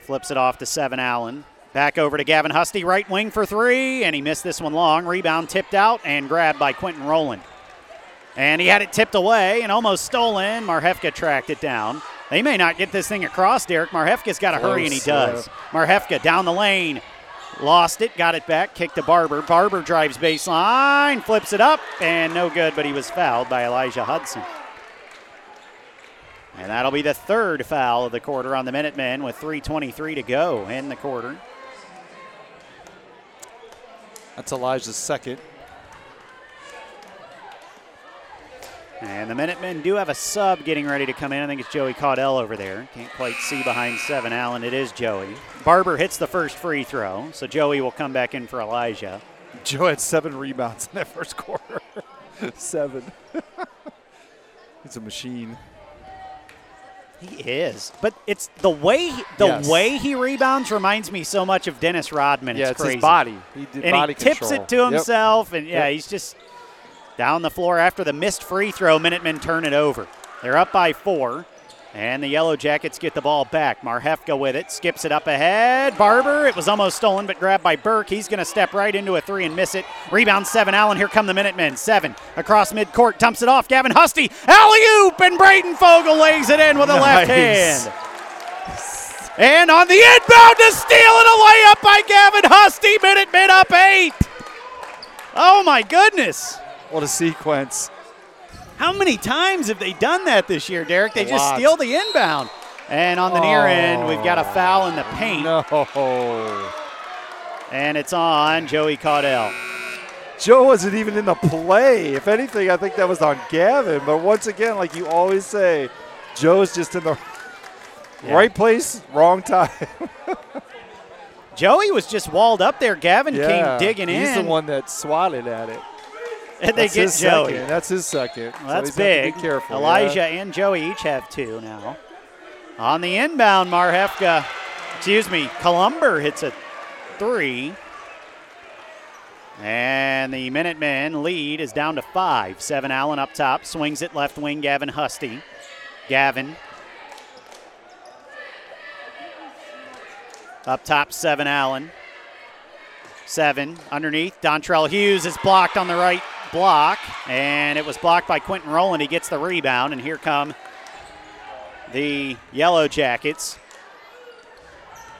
S2: flips it off to Seven Allen. Back over to Gavin Husty, right wing for three, and he missed this one long. Rebound tipped out and grabbed by Quentin Rowland. And he had it tipped away and almost stolen. Marhefka tracked it down. They may not get this thing across, Derek. Marhefka's got to hurry, and he
S7: Close,
S2: does. Marhefka down the lane. Lost it, got it back, kicked to Barber. Barber drives baseline, flips it up, and no good, but he was fouled by Elijah Hudson. And that'll be the third foul of the quarter on the Minutemen with 3.23 to go in the quarter.
S7: That's Elijah's second.
S2: And the Minutemen do have a sub getting ready to come in. I think it's Joey Caudell over there. Can't quite see behind seven Allen. It is Joey. Barber hits the first free throw, so Joey will come back in for Elijah.
S7: Joe had seven rebounds in that first quarter. seven. He's a machine.
S2: He is, but it's the way he, the
S7: Yes.
S2: way he rebounds reminds me so much of Dennis Rodman.
S7: yeah,
S2: it's,
S7: it's
S2: crazy.
S7: his body. He did
S2: and he tips it to
S7: Yep.
S2: himself, and yeah,
S7: Yep.
S2: he's just down the floor after the missed free throw. Minutemen turn it over. They're up by four, and the Yellow Jackets get the ball back. Marhefka with it, skips it up ahead. Barber, it was almost stolen, but grabbed by Burke. He's going to step right into a three and miss it. Rebound seven. Allen, here come the Minutemen. Seven across midcourt, dumps it off. Gavin Husty, alley oop, and Braden Fogel lays it in with a left hand. And on the inbound to steal and a layup by Gavin Husty. Minutemen up eight. Oh my goodness.
S7: What a sequence.
S2: How many times have they done that this year, Derek? They
S7: A
S2: just
S7: lot.
S2: steal the inbound. And on the near oh. end, we've got a foul in the paint.
S7: No.
S2: And it's on Joey Caudell.
S7: Joe wasn't even in the play. If anything, I think that was on Gavin. But once again, like you always say, Joe's just in the
S2: Yeah.
S7: right place, wrong time.
S2: Joey was just walled up there. Gavin
S7: yeah.
S2: came digging
S7: He's
S2: in.
S7: He's the one that swatted at it.
S2: and they
S7: That's
S2: get Joey.
S7: second. That's his second.
S2: Well, that's
S7: so he's have to
S2: big.
S7: Be careful.
S2: Elijah
S7: yeah.
S2: and Joey each have two now. On the inbound, Marhefka, excuse me, Columber hits a three. And the Minutemen lead is down to five. Seven Allen up top, swings it left wing, Gavin Husty. Gavin. Up top, seven Allen. Seven underneath. Dontrell Hughes is blocked on the right block, and it was blocked by Quentin Rowland. He gets the rebound, and here come the Yellow Jackets.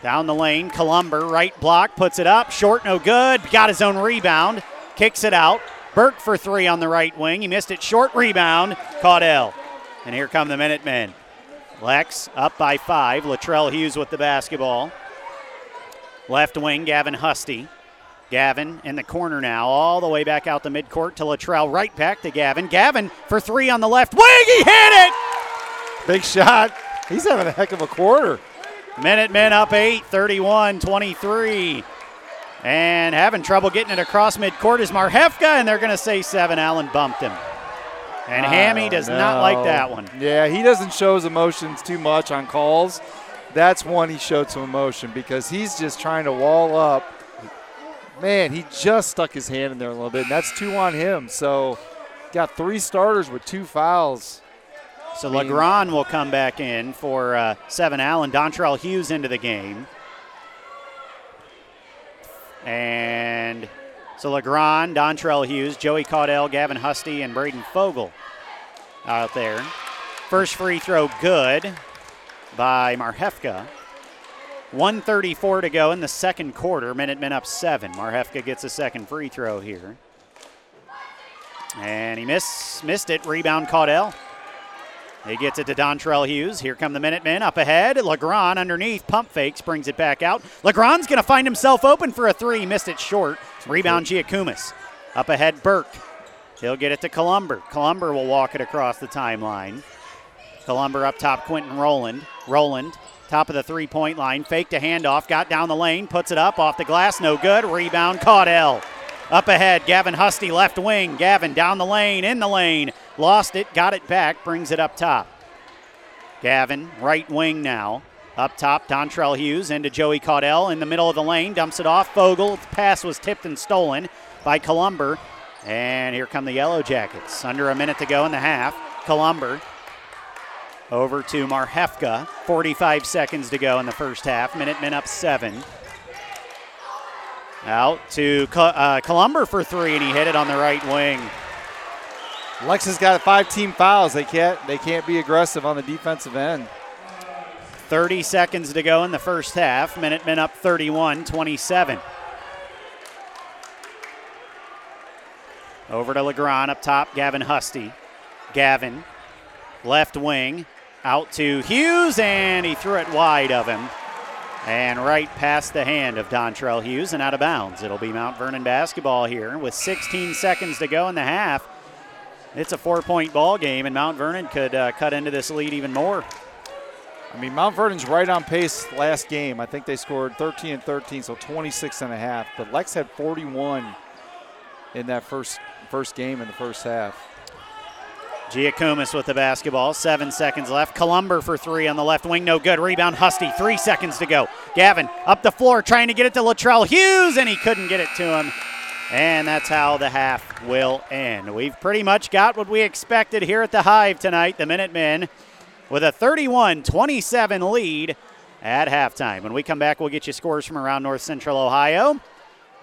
S2: Down the lane, Columber, right block, puts it up. Short, no good. Got his own rebound. Kicks it out. Burke for three on the right wing. He missed it. Short rebound. Caudell. And here come the Minutemen. Lex up by five. Latrell Hughes with the basketball. Left wing, Gavin Husty. Gavin in the corner now, all the way back out the midcourt to Latrell. Right back to Gavin. Gavin for three on the left wing. He hit it!
S7: Big shot. He's having a heck of a quarter.
S2: Minute men up 8, 31 23. And having trouble getting it across midcourt is Marhefka, and they're going to say seven. Allen bumped him. And Hammy does not like that one.
S7: Yeah, he doesn't show his emotions too much on calls. That's one he showed some emotion because he's just trying to wall up. Man, he just stuck his hand in there a little bit, and that's two on him. So, got three starters with two fouls.
S2: So
S7: I mean-
S2: Legrand will come back in for uh, seven. Allen Dontrell Hughes into the game. And so Legrand, Dontrell Hughes, Joey Caudell, Gavin Husty, and Braden Fogel out there. First free throw good by Marhefka. 134 to go in the second quarter. Minutemen up seven. Marhefka gets a second free throw here. And he miss, missed it. Rebound Caudell. He gets it to Dontrell Hughes. Here come the Minutemen up ahead. Legrand underneath. Pump fakes, brings it back out. Legrand's going to find himself open for a three. Missed it short. Rebound Giacomis. Up ahead, Burke. He'll get it to Columber. Columber will walk it across the timeline. Columber up top, Quentin Roland. Roland, top of the three point line. Faked a handoff, got down the lane, puts it up off the glass, no good. Rebound, Caudell. Up ahead, Gavin Husty, left wing. Gavin down the lane, in the lane. Lost it, got it back, brings it up top. Gavin, right wing now. Up top, Dontrell Hughes into Joey Caudell in the middle of the lane, dumps it off. Fogel, pass was tipped and stolen by Columber. And here come the Yellow Jackets. Under a minute to go in the half. Columber over to Marhefka. 45 seconds to go in the first half. Minutemen up seven. Out to Co- uh, Columber for three, and he hit it on the right wing.
S7: Lex has got five team fouls. They can't they can't be aggressive on the defensive end.
S2: 30 seconds to go in the first half. Minutemen up 31 27. Over to Legrand up top, Gavin Husty. Gavin, left wing, out to Hughes, and he threw it wide of him. And right past the hand of Dontrell Hughes and out of bounds. It'll be Mount Vernon basketball here with 16 seconds to go in the half. It's a four point ball game, and Mount Vernon could uh, cut into this lead even more.
S7: I mean, Mount Vernon's right on pace last game. I think they scored 13 and 13, so 26 and a half. But Lex had 41 in that first first game in the first half.
S2: Giacomis with the basketball. Seven seconds left. Columber for three on the left wing. No good. Rebound Husty. Three seconds to go. Gavin up the floor trying to get it to Latrell Hughes, and he couldn't get it to him. And that's how the half will end. We've pretty much got what we expected here at the Hive tonight. The Minutemen with a 31 27 lead at halftime. When we come back, we'll get you scores from around North Central Ohio.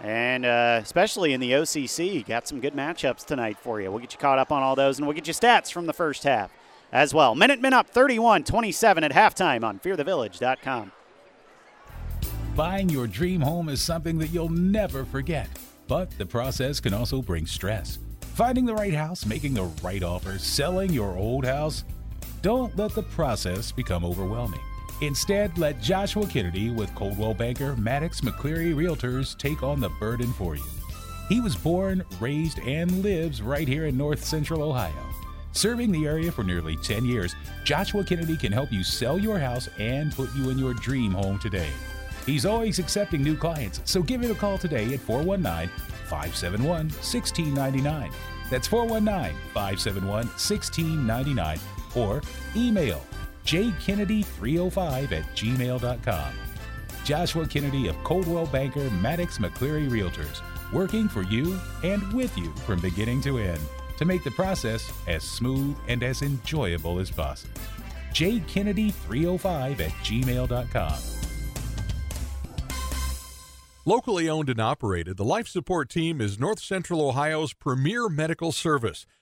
S2: And uh, especially in the OCC, got some good matchups tonight for you. We'll get you caught up on all those, and we'll get you stats from the first half as well. Minute, Minutemen up 31 27 at halftime on fearthevillage.com.
S5: Buying your dream home is something that you'll never forget, but the process can also bring stress. Finding the right house, making the right offer, selling your old house. Don't let the process become overwhelming. Instead, let Joshua Kennedy with Coldwell Banker Maddox McCleary Realtors take on the burden for you. He was born, raised, and lives right here in North Central Ohio. Serving the area for nearly 10 years, Joshua Kennedy can help you sell your house and put you in your dream home today. He's always accepting new clients, so give him a call today at 419 571 1699. That's 419 571 1699 or email jkennedy305 at gmail.com. Joshua Kennedy of Coldwell Banker Maddox McCleary Realtors, working for you and with you from beginning to end to make the process as smooth and as enjoyable as possible. jkennedy305 at gmail.com.
S3: Locally owned and operated, the Life Support Team is North Central Ohio's premier medical service,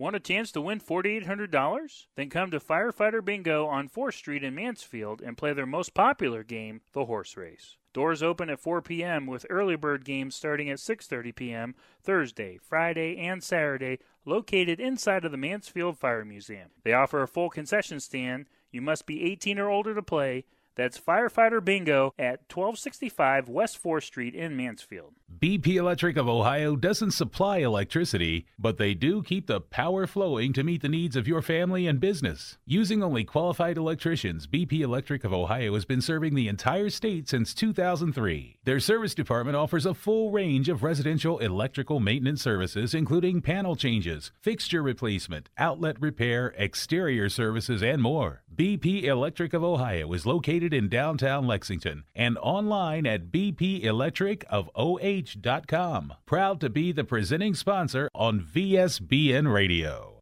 S4: Want a chance to win $4,800? Then come to Firefighter Bingo on 4th Street in Mansfield and play their most popular game, the horse race. Doors open at 4 p.m. with early bird games starting at 6:30 p.m. Thursday, Friday, and Saturday, located inside of the Mansfield Fire Museum. They offer a full concession stand. You must be 18 or older to play. That's Firefighter Bingo at 1265 West 4th Street in Mansfield.
S5: BP Electric of Ohio doesn't supply electricity, but they do keep the power flowing to meet the needs of your family and business. Using only qualified electricians, BP Electric of Ohio has been serving the entire state since 2003. Their service department offers a full range of residential electrical maintenance services, including panel changes, fixture replacement, outlet repair, exterior services, and more. BP Electric of Ohio is located in downtown Lexington and online at bpelectricofoh.com. Proud to be the presenting sponsor on VSBN Radio.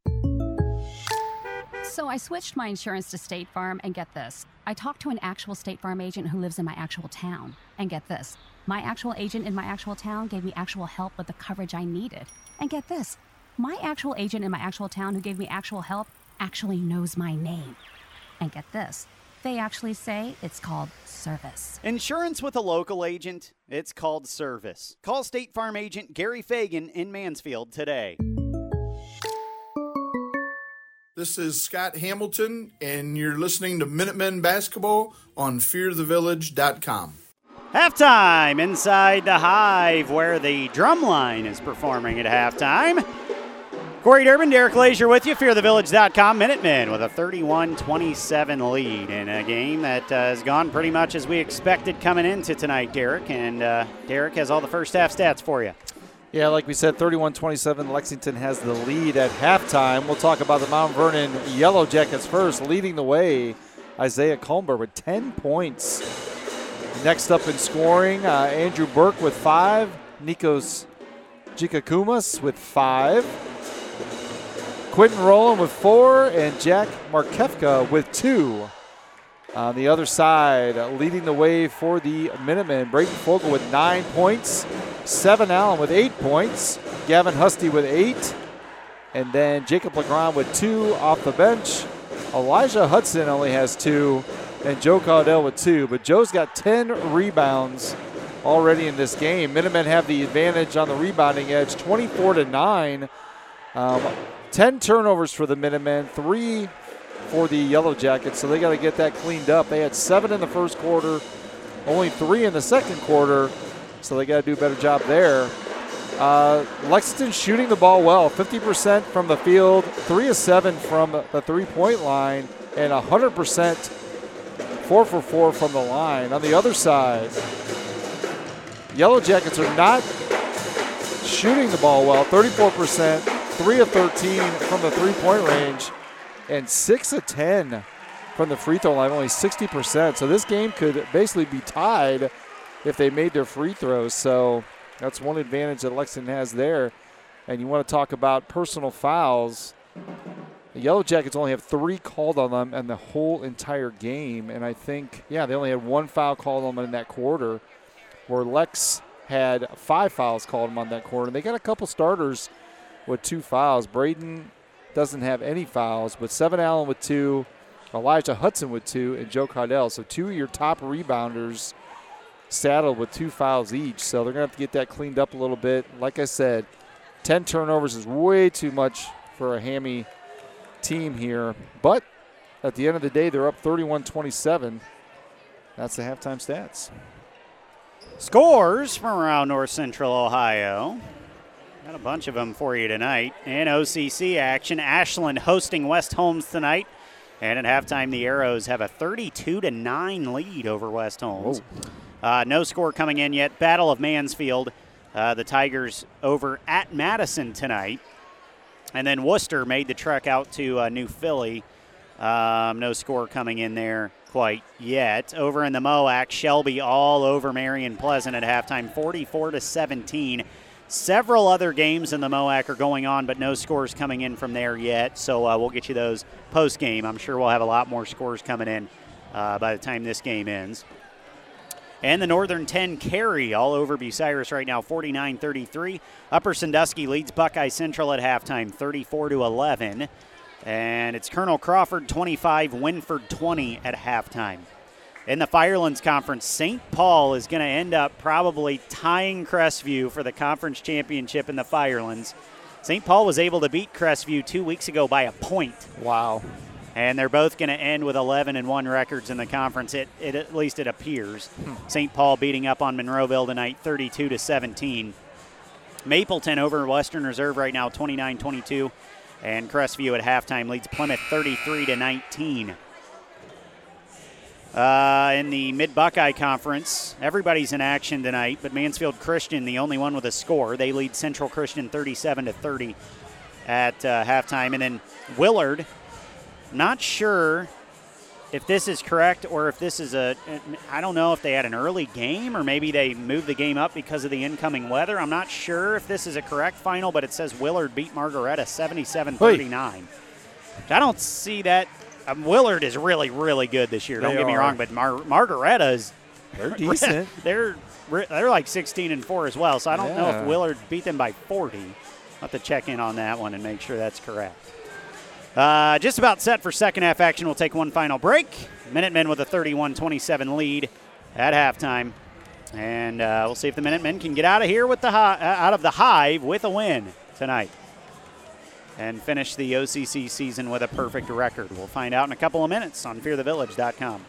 S6: So I switched my insurance to State Farm, and get this. I talked to an actual State Farm agent who lives in my actual town. And get this. My actual agent in my actual town gave me actual help with the coverage I needed. And get this. My actual agent in my actual town who gave me actual help actually knows my name. And get this. They actually say it's called service.
S2: Insurance with a local agent, it's called service. Call State Farm agent Gary Fagan in Mansfield today.
S1: This is Scott Hamilton, and you're listening to Minutemen Basketball on FearTheVillage.com.
S2: Halftime inside the Hive, where the drumline is performing at halftime. Corey Durbin, Derek Lazier with you, FearTheVillage.com. Minutemen with a 31 27 lead in a game that uh, has gone pretty much as we expected coming into tonight, Derek. And uh, Derek has all the first half stats for you.
S7: Yeah, like we said, 31 27. Lexington has the lead at halftime. We'll talk about the Mount Vernon Yellow Jackets first. Leading the way, Isaiah Colmer with 10 points. Next up in scoring, uh, Andrew Burke with five, Nikos Giacomis with five, Quentin Rowland with four, and Jack Marhefka with two. On the other side, leading the way for the Minutemen, Braden Fogel with nine points, Seven Allen with eight points, Gavin Husty with eight, and then Jacob Legrand with two off the bench. Elijah Hudson only has two, and Joe Caudell with two. But Joe's got 10 rebounds already in this game. Minutemen have the advantage on the rebounding edge, 24 to 9. Um, 10 turnovers for the Minutemen, three for the Yellow Jackets, so they got to get that cleaned up. They had seven in the first quarter, only three in the second quarter, so they got to do a better job there. Uh, Lexington shooting the ball well, 50% from the field, three of seven from the three-point line, and 100% four for four from the line. On the other side, Yellow Jackets are not shooting the ball well, 34%, three of 13 from the three-point range, and six of 10 from the free throw line, only 60%. So this game could basically be tied if they made their free throws. So that's one advantage that Lexington has there. And you want to talk about personal fouls. The Yellow Jackets only have three called on them in the whole entire game. And I think, yeah, they only had one foul called on them in that quarter, where Lex had five fouls called on them on that quarter. And they got a couple starters with two fouls. Braden doesn't have any fouls, but Seven Allen with two, Elijah Hudson with two, and Joe Caudell. So two of your top rebounders saddled with two fouls each. So they're going to have to get that cleaned up a little bit. Like I said, 10 turnovers is way too much for a hammy team here. But at the end of the day, they're up 31 27. That's the halftime stats.
S2: Scores from around North Central Ohio. Got a bunch of them for you tonight. In OCC action, Ashland hosting West Holmes tonight. And at halftime, the Arrows have a 32 to 9 lead over West Holmes. Uh, no score coming in yet. Battle of Mansfield. Uh, the Tigers over at Madison tonight. And then Wooster made the trek out to uh, New Philly. Um, no score coming in there quite yet. Over in the MOAC, Shelby all over Marion Pleasant at halftime, 44 to 17. Several other games in the MOAC are going on, but no scores coming in from there yet. So uh, we'll get you those post game. I'm sure we'll have a lot more scores coming in uh, by the time this game ends. And the Northern 10 Carey all over Bucyrus right now, 49 33. Upper Sandusky leads Buckeye Central at halftime, 34 to 11. And it's Colonel Crawford 25, Wynford 20 at halftime. In the Firelands Conference, St. Paul is going to end up probably tying Crestview for the conference championship in the Firelands. St. Paul was able to beat Crestview two weeks ago by a point.
S7: Wow.
S2: And they're both going to end with 11 and 1 records in the conference. It, it at least it appears.
S7: Hmm.
S2: St. Paul beating up on Monroeville tonight 32 to 17. Mapleton over Western Reserve right now 29-22 and Crestview at halftime leads Plymouth 33 to 19. Uh, in the Mid Buckeye Conference, everybody's in action tonight, but Mansfield Christian, the only one with a score, they lead Central Christian 37 to 30 at uh, halftime, and then Willard. Not sure if this is correct or if this is a. I don't know if they had an early game or maybe they moved the game up because of the incoming weather. I'm not sure if this is a correct final, but it says Willard beat Margaretta 77 39. I don't see that um, Willard is really, really good this year. Don't
S7: They
S2: get me
S7: are.
S2: wrong, but Mar- is
S7: They're decent.
S2: they're they're like 16 and four as well. So I don't know if Willard beat them by 40. I'll have to check in on that one and make sure that's correct. Uh, just about set for second half action. We'll take one final break. Minutemen with a 31-27 lead at halftime, and uh, we'll see if the Minutemen can get out of here with the hi- uh, out of the hive with a win tonight and finish the OCC season with a perfect record. We'll find out in a couple of minutes on FearTheVillage.com.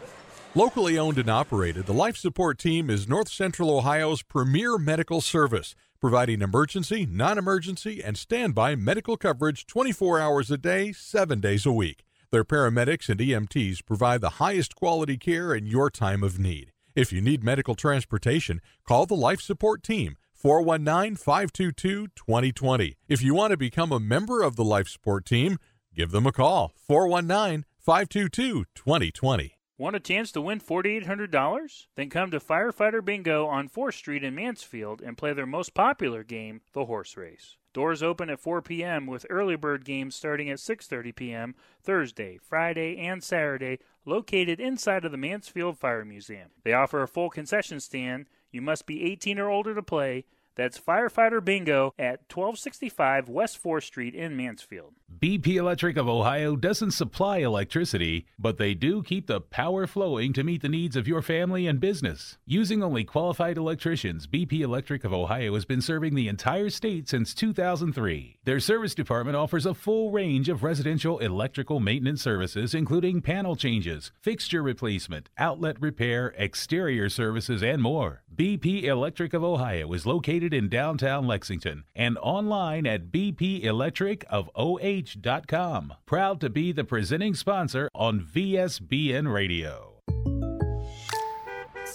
S3: Locally owned and operated, the Life Support Team is North Central Ohio's premier medical service, providing emergency, non emergency, and standby medical coverage 24 hours a day, 7 days a week. Their paramedics and EMTs provide the highest quality care in your time of need. If you need medical transportation, call the Life Support Team. 419 522 2020. If you want to become a member of the Life Support Team, give them a call. 419 522 2020.
S4: Want a chance to win $4,800? Then come to Firefighter Bingo on 4th Street in Mansfield and play their most popular game, the horse race. Doors open at 4 p.m. with early bird games starting at 6:30 p.m. Thursday, Friday, and Saturday, located inside of the Mansfield Fire Museum. They offer a full concession stand. You must be 18 or older to play. That's Firefighter Bingo at 1265 West 4th Street in Mansfield.
S5: BP Electric of Ohio doesn't supply electricity, but they do keep the power flowing to meet the needs of your family and business. Using only qualified electricians, BP Electric of Ohio has been serving the entire state since 2003. Their service department offers a full range of residential electrical maintenance services, including panel changes, fixture replacement, outlet repair, exterior services, and more. BP Electric of Ohio is located in downtown Lexington and online at bpelectricofoh.com. Proud to be the presenting sponsor on VSBN Radio.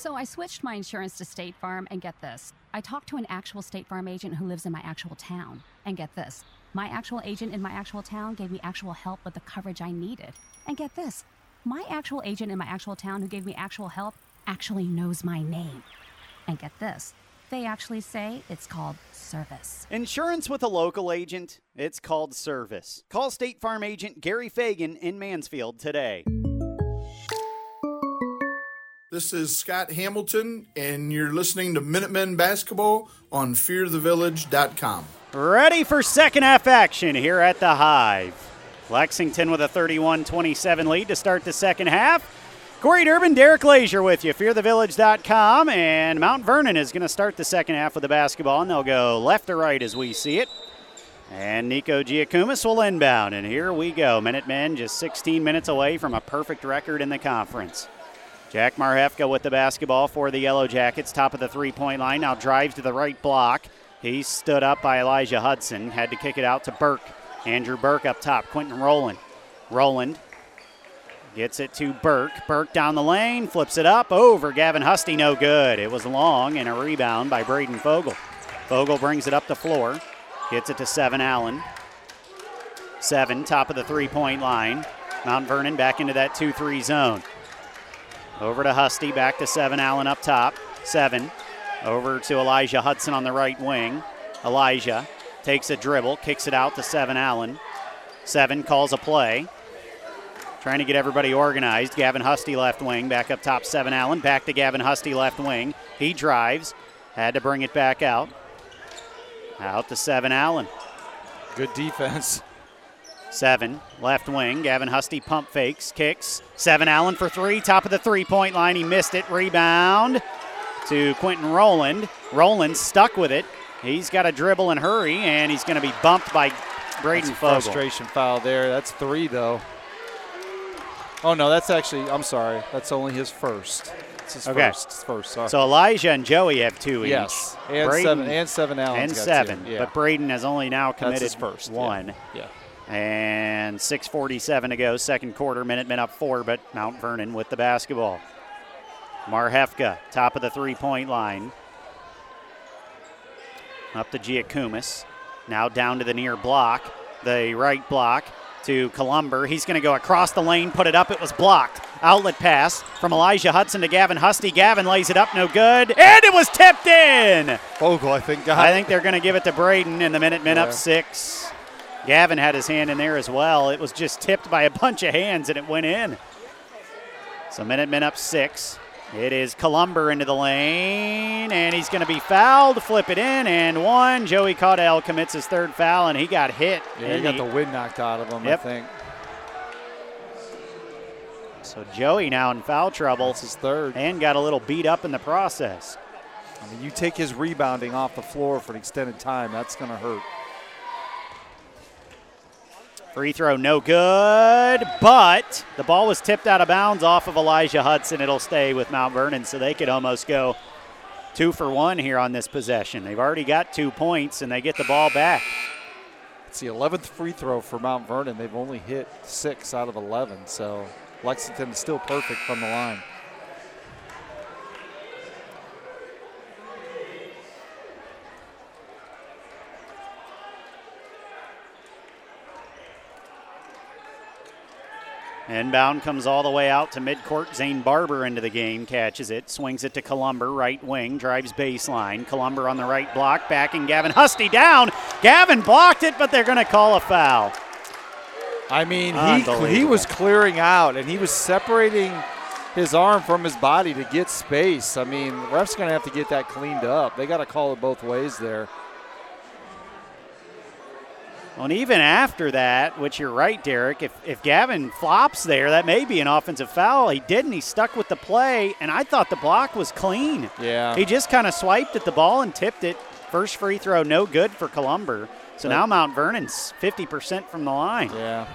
S6: So I switched my insurance to State Farm, and get this. I talked to an actual State Farm agent who lives in my actual town. And get this. My actual agent in my actual town gave me actual help with the coverage I needed. And get this. My actual agent in my actual town who gave me actual help actually knows my name. And get this. They actually say it's called service.
S2: Insurance with a local agent, it's called service. Call State Farm agent Gary Fagan in Mansfield today.
S1: This is Scott Hamilton, and you're listening to Minutemen Basketball on FearTheVillage.com.
S2: Ready for second half action here at the Hive. Lexington with a 31 27 lead to start the second half. Corey Durbin, Derek Lazier with you, fearthevillage.com, and Mount Vernon is going to start the second half with the basketball, and they'll go left to right as we see it. And Nico Giacomis will inbound, and here we go. Minutemen just 16 minutes away from a perfect record in the conference. Jack Marhefka with the basketball for the Yellow Jackets, top of the three point line, now drives to the right block. He's stood up by Elijah Hudson, had to kick it out to Burke. Andrew Burke up top, Quentin Roland. Roland gets it to Burke. Burke down the lane, flips it up over Gavin Husty, no good. It was long and a rebound by Braden Fogel. Fogel brings it up the floor, gets it to Seven Allen. Seven, top of the three point line. Mount Vernon back into that 2 3 zone. Over to Husty, back to Seven Allen up top. Seven. Over to Elijah Hudson on the right wing. Elijah takes a dribble, kicks it out to Seven Allen. Seven calls a play. Trying to get everybody organized. Gavin Husty left wing, back up top, Seven Allen. Back to Gavin Husty left wing. He drives, had to bring it back out. Out to Seven Allen.
S7: Good defense.
S2: Seven, left wing. Gavin Husty pump fakes, kicks. Seven Allen for three, top of the three point line. He missed it. Rebound to Quentin Rowland. Rowland stuck with it. He's got a dribble and hurry, and he's going to be bumped by Braden
S7: That's a
S2: Fogel.
S7: frustration foul there. That's three, though. Oh, no, that's actually, I'm sorry. That's only his first. It's his
S2: Okay.
S7: first. His first, sorry.
S2: So Elijah and Joey have two
S7: yes.
S2: each.
S7: And
S2: Braden
S7: seven, and seven Allen.
S2: and seven.
S7: Yeah.
S2: But Braden has only now committed
S7: his first.
S2: one.
S7: Yeah.
S2: And 6.47 to go, second quarter. Minutemen up four, but Mount Vernon with the basketball. Marhefka, top of the three point line. Up to Giacomis. Now down to the near block, the right block to Columber. He's going to go across the lane, put it up. It was blocked. Outlet pass from Elijah Hudson to Gavin Husty. Gavin lays it up, no good. And it was tipped in.
S7: Fogel, I think,
S2: I think they're going to give it to Braden, in the Minutemen
S7: Yeah.
S2: up six. Gavin had his hand in there as well. It was just tipped by a bunch of hands, and it went in. So Minutemen up six. It is Columber into the lane, and he's going to be fouled. Flip it in, and one. Joey Caudell commits his third foul, and he got hit.
S7: Yeah, he got
S2: the-
S7: the wind knocked out of him,
S2: Yep.
S7: I think.
S2: so Joey now in foul trouble
S7: That's his third.
S2: and got a little beat up in the process.
S7: I mean, you take his rebounding off the floor for an extended time, that's going to hurt.
S2: Free throw, no good, but the ball was tipped out of bounds off of Elijah Hudson. It'll stay with Mount Vernon, so they could almost go two for one here on this possession. They've already got two points, and they get the ball back.
S7: It's the 11th free throw for Mount Vernon. They've only hit six out of 11, so Lexington is still perfect from the line.
S2: Inbound comes all the way out to midcourt. Zane Barber into the game, catches it, swings it to Columber, right wing, drives baseline. Columber on the right block, backing Gavin Husty down. Gavin blocked it, but they're going to call a foul.
S7: I mean, he, he was clearing out and he was separating his arm from his body to get space. I mean, ref's going to have to get that cleaned up. They got to call it both ways there.
S2: Well, and even after that, which you're right, Derek, if, if Gavin flops there, that may be an offensive foul. He didn't. He stuck with the play, and I thought the block was clean.
S7: Yeah.
S2: He just kind of swiped at the ball and tipped it. First free throw, no good for Columber. So now Mount Vernon's 50% from the line.
S7: Yeah,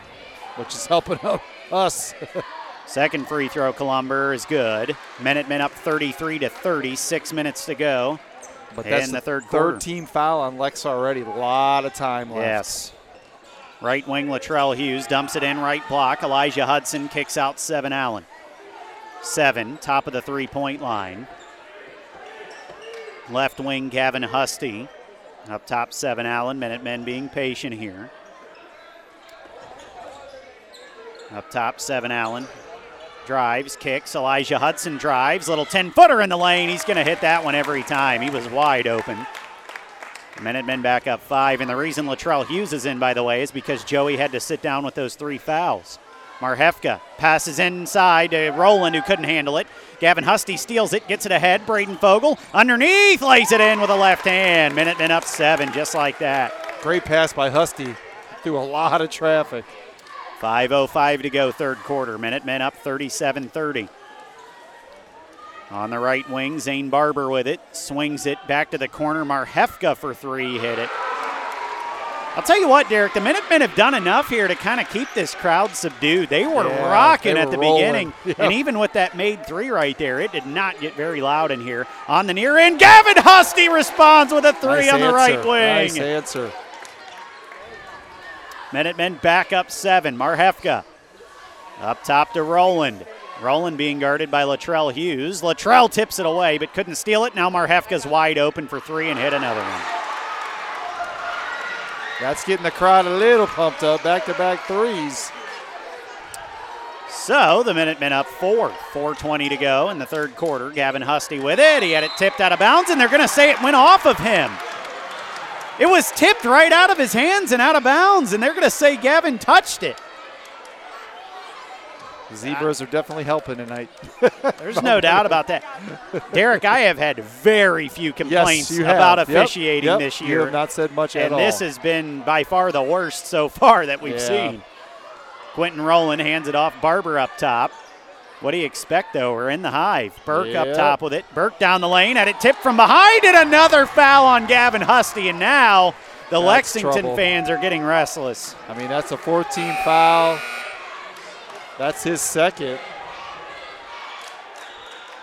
S7: which is helping out us.
S2: Second free throw, Columber is good. Minutemen up 33 to 30, six minutes to go.
S7: But
S2: And
S7: that's
S2: the third quarter.
S7: team foul on Lex already. A lot of time left.
S2: Yes. Right wing Latrell Hughes dumps it in right block. Elijah Hudson kicks out Seven Allen. Seven, top of the three point line. Left wing Gavin Husty. Up top, Seven Allen. Minutemen being patient here. Up top, Seven Allen. Drives, kicks. Elijah Hudson drives. Little 10 footer in the lane. He's going to hit that one every time. He was wide open. Minutemen back up five. And the reason Latrell Hughes is in, by the way, is because Joey had to sit down with those three fouls. Marhefka passes inside to Roland, who couldn't handle it. Gavin Husty steals it, gets it ahead. Braden Fogel underneath, lays it in with a left hand. Minutemen up seven, just like that.
S7: Great pass by Husty through a lot of traffic.
S2: 5.05 to go, third quarter. Minutemen up 37 30. On the right wing, Zane Barber with it. Swings it back to the corner. Marhefka for three, hit it. I'll tell you what, Derek, the Minutemen have done enough here to kind of keep this crowd subdued. They were
S7: Yeah,
S2: rocking
S7: they
S2: at the
S7: rolling.
S2: beginning.
S7: Yeah.
S2: And even with that made three right there, it did not get very loud in here. On the near end, Gavin Husty responds with a three
S7: Nice
S2: on the right wing.
S7: Nice answer.
S2: Minutemen back up seven. Marhefka up top to Roland. Roland being guarded by Latrell Hughes. Latrell tips it away but couldn't steal it. Now Marhefka's wide open for three and hit another one.
S7: That's getting the crowd a little pumped up. Back to back threes.
S2: So the Minutemen up four. 4.20 to go in the third quarter. Gavin Husty with it. He had it tipped out of bounds, and they're going to say it went off of him. It was tipped right out of his hands and out of bounds, and they're going to say Gavin touched it.
S7: The Zebras are definitely helping tonight.
S2: There's no doubt about that. Derek, I have had very few complaints
S7: yes, you have.
S2: about
S7: Yep,
S2: officiating
S7: yep.
S2: this
S7: You
S2: year.
S7: have not said much at all.
S2: and this has been by far the worst so far that we've
S7: Yeah.
S2: seen. Quentin Rowland hands it off. Barber up top. What do you expect, though? We're in the hive. Burke up top with it. Burke down the lane. Had it tipped from behind, and another foul on Gavin Husty. And now the
S7: That's
S2: Lexington
S7: trouble.
S2: fans are getting restless.
S7: I mean, that's a 14 foul. That's his second.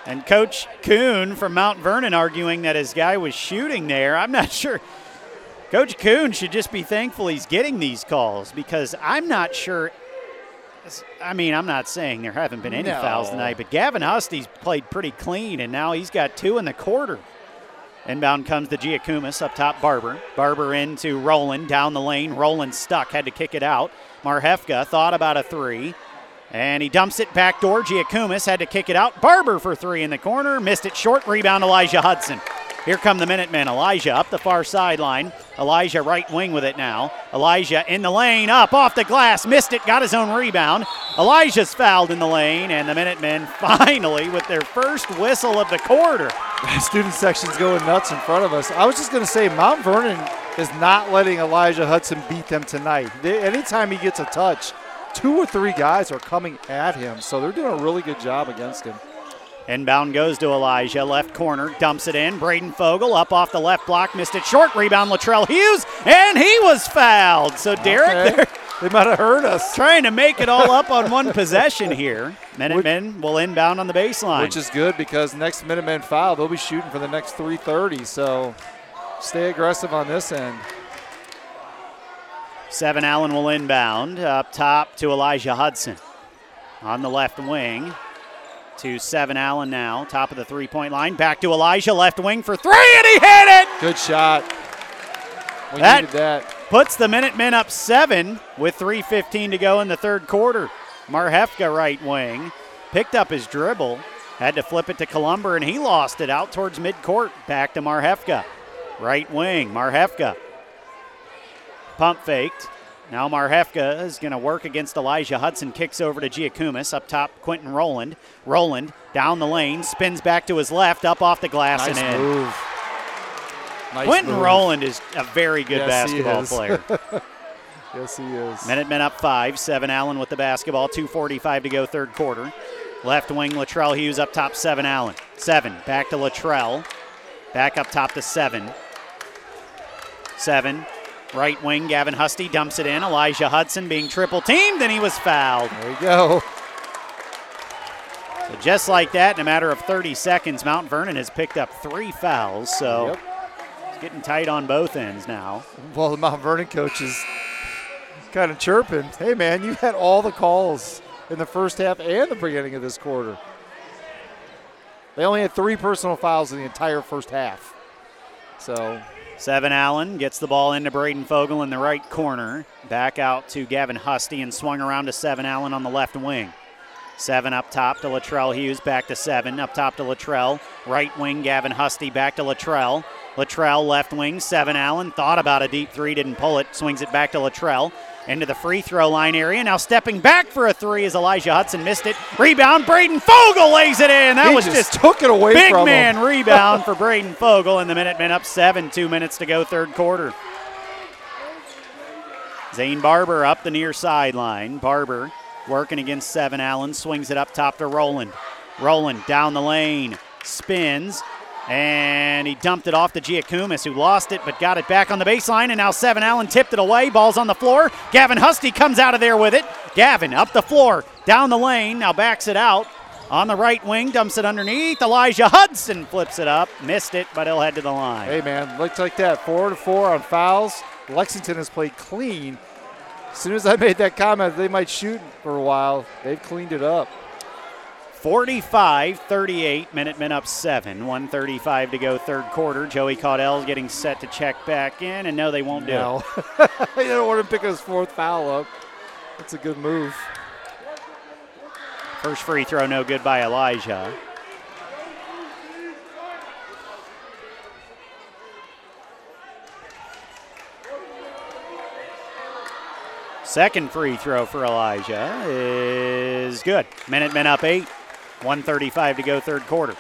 S2: And Coach Kuhn from Mount Vernon arguing that his guy was shooting there. I'm not sure. Coach Kuhn should just be thankful he's getting these calls because I'm not sure. I mean, I'm not saying there haven't been any
S7: No.
S2: fouls tonight, but Gavin Husty's played pretty clean, and now he's got two in the quarter. Inbound comes the Giacomis up top, Barber. Barber into Roland down the lane. Roland stuck, had to kick it out. Marhefka thought about a three. And he dumps it back door. Giacomis had to kick it out. Barber for three in the corner. Missed it short. Rebound Elijah Hudson. Here come the Minutemen. Elijah up the far sideline. Elijah right wing with it now. Elijah in the lane, up off the glass. Missed it, got his own rebound. Elijah's fouled in the lane, and the Minutemen finally with their first whistle of the quarter.
S7: Student section's going nuts in front of us. I was just going to say, Mount Vernon is not letting Elijah Hudson beat them tonight. They, anytime he gets a touch, two or three guys are coming at him, so they're doing a really good job against him.
S2: Inbound goes to Elijah, left corner, dumps it in. Braden Fogel up off the left block, missed it short. Rebound Latrell Hughes, and he was fouled. So Derek,
S7: Okay. They might have heard us,
S2: trying to make it all up on one possession here. Minutemen will inbound on the baseline.
S7: which is good because next Minutemen foul, they'll be shooting for the next 330. So stay aggressive on this end.
S2: Seven Allen will inbound up top to Elijah Hudson on the left wing. To Seven Allen now, top of the three point line. Back to Elijah, left wing for three, and he hit it!
S7: Good shot. We
S2: That-
S7: needed that.
S2: Puts the Minutemen up seven with 3.15 to go in the third quarter. Marhefka right wing. Picked up his dribble. Had to flip it to Columber, and he lost it out towards midcourt. Back to Marhefka. Right wing. Marhefka. Pump faked. Now Marhefka is going to work against Elijah Hudson. Kicks over to Giacomis. Up top, Quentin Roland. Roland down the lane. Spins back to his left. Up off the glass
S7: Nice
S2: and in.
S7: move. Nice
S2: Quentin
S7: move.
S2: Roland is a very good
S7: Yes,
S2: basketball player.
S7: Yes, he is.
S2: Minutemen up five. Seven Allen with the basketball. 2.45 to go, third quarter. Left wing, Latrell Hughes up top, seven Allen. Seven, back to Latrell. Back up top to seven. Seven, right wing, Gavin Husty dumps it in. Elijah Hudson being triple teamed, and he was fouled.
S7: There you go.
S2: So just like that, in a matter of 30 seconds, Mount Vernon has picked up three fouls. So
S7: Yep.
S2: it's getting tight on both ends now.
S7: Well, the Mount Vernon coach is kind of chirping. Hey, man, you had all the calls in the first half and the beginning of this quarter. They only had three personal fouls in the entire first half. So,
S2: Seven Allen gets the ball into Braden Fogel in the right corner. Back out to Gavin Husty and swung around to Seven Allen on the left wing. Seven up top to Latrell Hughes, back to seven. Up top to Latrell. Right wing, Gavin Husty, back to Latrell. Latrell left wing, Seven Allen. Thought about a deep three, didn't pull it. Swings it back to Latrell. Into the free throw line area. Now stepping back for a three as Elijah Hudson missed it. Rebound, Braden Fogel lays it in. That
S7: he
S2: was
S7: just,
S2: just
S7: took it away
S2: Big man
S7: him.
S2: rebound for Braden Fogel, and the minute, Minutemen up seven, two minutes to go, third quarter. Zane Barber up the near sideline. Barber working against Seven Allen, swings it up top to Roland. Roland down the lane, spins, and he dumped it off to Giacomis, who lost it but got it back on the baseline. And now Seven Allen tipped it away. Ball's on the floor. Gavin Husty comes out of there with it. Gavin up the floor, down the lane, now backs it out. On the right wing, dumps it underneath. Elijah Hudson flips it up. Missed it, but he'll head to the line.
S7: Hey, man, looks like that. Four to four on fouls. Lexington has played clean. As soon as I made that comment, they might shoot for a while. They've cleaned it up.
S2: 45 38, Minutemen up seven. 135 to go, third quarter. Joey Caudell's getting set to check back in, and no, they won't do it.
S7: They don't want to pick his fourth foul up. That's a good move.
S2: First free throw, no good by Elijah. Second free throw for Elijah is good. Minutemen up eight. 135 to go, third quarter.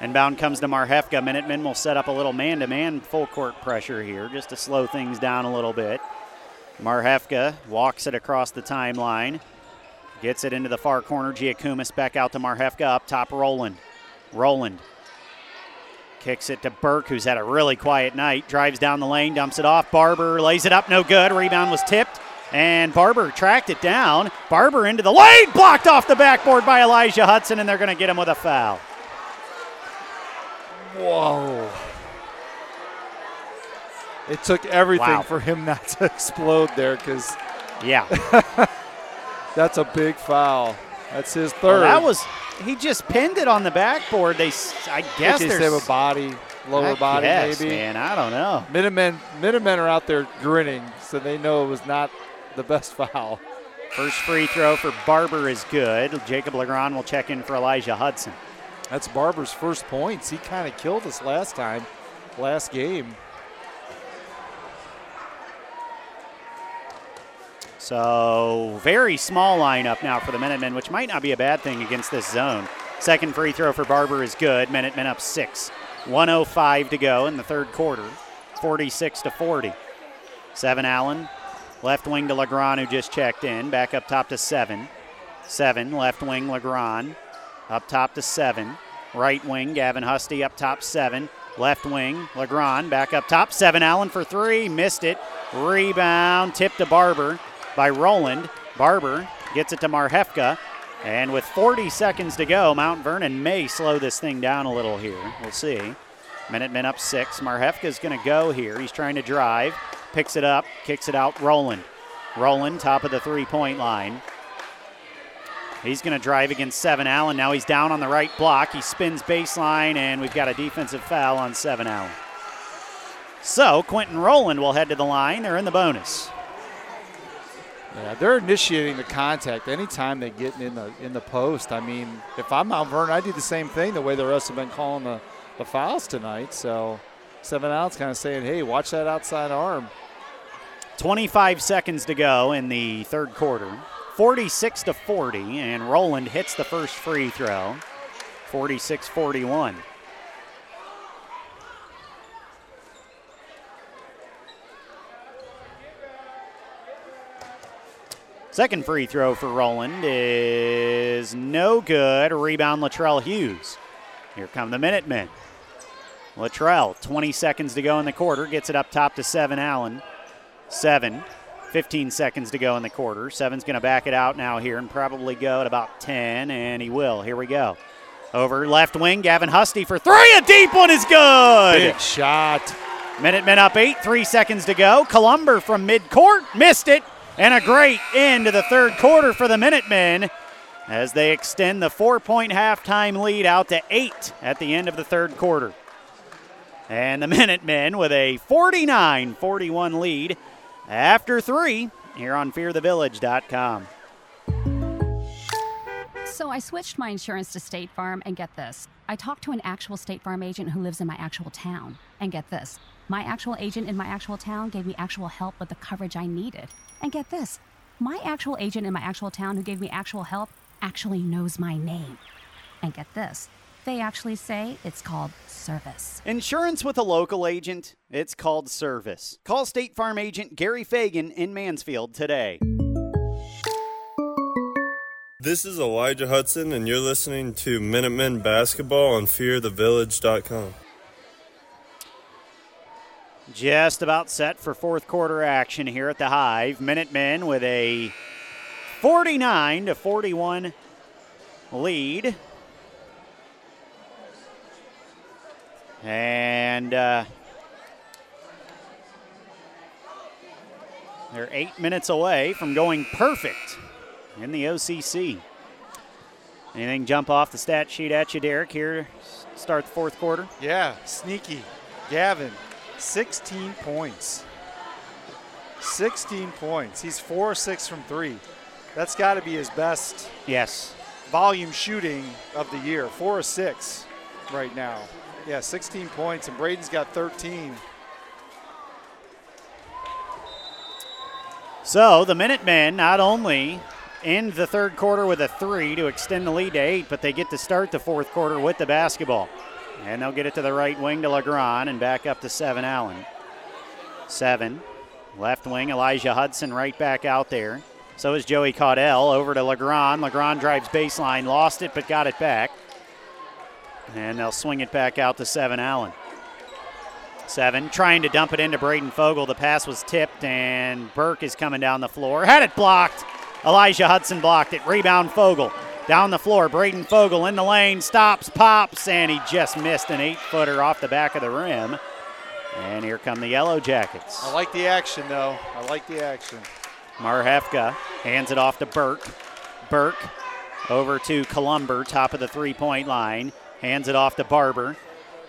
S2: Inbound comes to Marhefka. Minutemen will set up a little man to man full court pressure here just to slow things down a little bit. Marhefka walks it across the timeline, gets it into the far corner. Giacomis back out to Marhefka. Up top, Roland. Roland kicks it to Burke, who's had a really quiet night. Drives down the lane, dumps it off. Barber lays it up, no good. Rebound was tipped. And Barber tracked it down. Barber into the lane, blocked off the backboard by Elijah Hudson, and they're going to get him with a foul.
S7: Whoa. It took everything
S2: Wow.
S7: for him not to explode there because
S2: Yeah.
S7: that's a big foul. That's his
S2: Well,
S7: third.
S2: that was, he just pinned it on the backboard. They, I guess
S7: they
S2: there's
S7: have a body, lower
S2: I
S7: body
S2: guess,
S7: maybe.
S2: Man, I don't know.
S7: Minutemen, Minutemen are out there grinning, so they know it was not the best foul.
S2: First free throw for Barber is good. Jacob Legrand will check in for Elijah Hudson.
S7: That's Barber's first points. He kind of killed us last time, last game.
S2: So, very small lineup now for the Minutemen, which might not be a bad thing against this zone. Second free throw for Barber is good. Minutemen up six. 105 to go in the third quarter. 46 to 40. Seven Allen, left wing to Legrand, who just checked in. Back up top to seven. Seven, left wing Legrand. Up top to seven. Right wing, Gavin Husty up top seven. Left wing, Legrand back up top. Seven Allen for three. Missed it. Rebound, tipped to Barber by Roland. Barber gets it to Marhefka. And with 40 seconds to go, Mount Vernon may slow this thing down a little here. We'll see. Minutemen up six. Marhefka's going to go here. He's trying to drive. Picks it up, kicks it out. Roland. Roland, top of the three point line. He's going to drive against Seven Allen. Now he's down on the right block. He spins baseline, and we've got a defensive foul on Seven Allen. So Quentin Roland will head to the line. They're in the bonus.
S7: Yeah, they're initiating the contact anytime they get in the in the post. I mean, if I'm Mount Vernon, I do the same thing. The way the rest have been calling the, the fouls tonight. So, seven outs, kind of saying, "Hey, watch that outside arm."
S2: 25 seconds to go in the third quarter. 46 to 40, and Roland hits the first free throw. 46 41. Second free throw for Roland is no good. Rebound Latrell Hughes. Here come the Minutemen. Latrell, 20 seconds to go in the quarter, gets it up top to Seven Allen. Seven, 15 seconds to go in the quarter. Seven's going to back it out now here and probably go at about 10, and he will. Here we go. Over left wing, Gavin Husty for three. A deep one is good.
S7: Big shot.
S2: Minutemen up eight, three seconds to go. Columber from midcourt missed it, and a great end to the third quarter for the Minutemen as they extend the four point halftime lead out to eight at the end of the third quarter. And the Minutemen with a 49 41 lead after three here on fearthevillage.com.
S6: So I switched my insurance to State Farm, and get this. I talked to an actual State Farm agent who lives in my actual town. And get this. My actual agent in my actual town gave me actual help with the coverage I needed. And get this. My actual agent in my actual town who gave me actual help actually knows my name. And get this. They actually say it's called service.
S2: Insurance with a local agent, it's called service. Call State Farm agent Gary Fagan in Mansfield today.
S9: This is Elijah Hudson, and you're listening to Minutemen Basketball on FearTheVillage.com.
S2: Just about set for fourth quarter action here at the Hive. Minutemen with a 49 to 41 lead. And uh, they're eight minutes away from going perfect in the OCC. Anything jump off the stat sheet at you, Derek, here? Start the fourth quarter?
S7: Yeah, sneaky. Gavin, 16 points. 16 points. He's four or six from three. That's got to be his best
S2: Yes.
S7: volume shooting of the year. Four or six right now. Yeah, 16 points, and Braden's got 13.
S2: So the Minutemen not only end the third quarter with a three to extend the lead to eight, but they get to start the fourth quarter with the basketball. And they'll get it to the right wing to Legrand and back up to Seven Allen. Seven. Left wing, Elijah Hudson right back out there. So is Joey Caudell over to Legrand. Legrand drives baseline, lost it, but got it back. And they'll swing it back out to Seven Allen. Seven trying to dump it into Braden Fogel. The pass was tipped, and Burke is coming down the floor. Had it blocked. Elijah Hudson blocked it. Rebound Fogel. Down the floor, Braden Fogel in the lane, stops, pops, and he just missed an eight footer off the back of the rim. And here come the Yellow Jackets.
S7: I like the action, though. I like the action.
S2: Marhefka hands it off to Burke. Burke over to Columber, top of the three point line. Hands it off to Barber.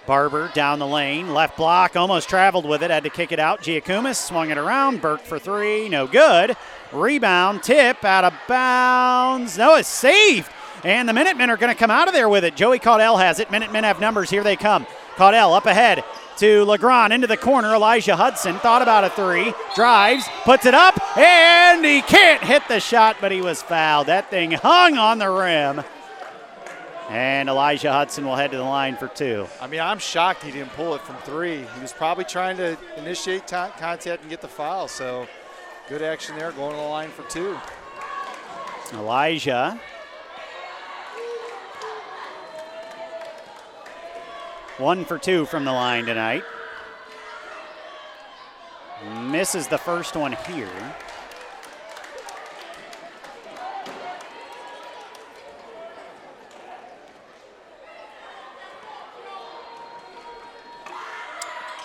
S2: Barber down the lane, left block, almost traveled with it, had to kick it out. Giacomis swung it around. Burke for three, no good. Rebound, tip, out of bounds. No, it's saved. And the Minutemen are going to come out of there with it. Joey Caudell has it. Minutemen have numbers. Here they come. Caudell up ahead to Legrand into the corner. Elijah Hudson thought about a three, drives, puts it up, and he can't hit the shot, but he was fouled. That thing hung on the rim. And Elijah Hudson will head to the line for two.
S7: I mean, I'm shocked he didn't pull it from three. He was probably trying to initiate t- contact and get the foul. So good action there, going to the line for two.
S2: Elijah. One for two from the line tonight. Misses the first one here.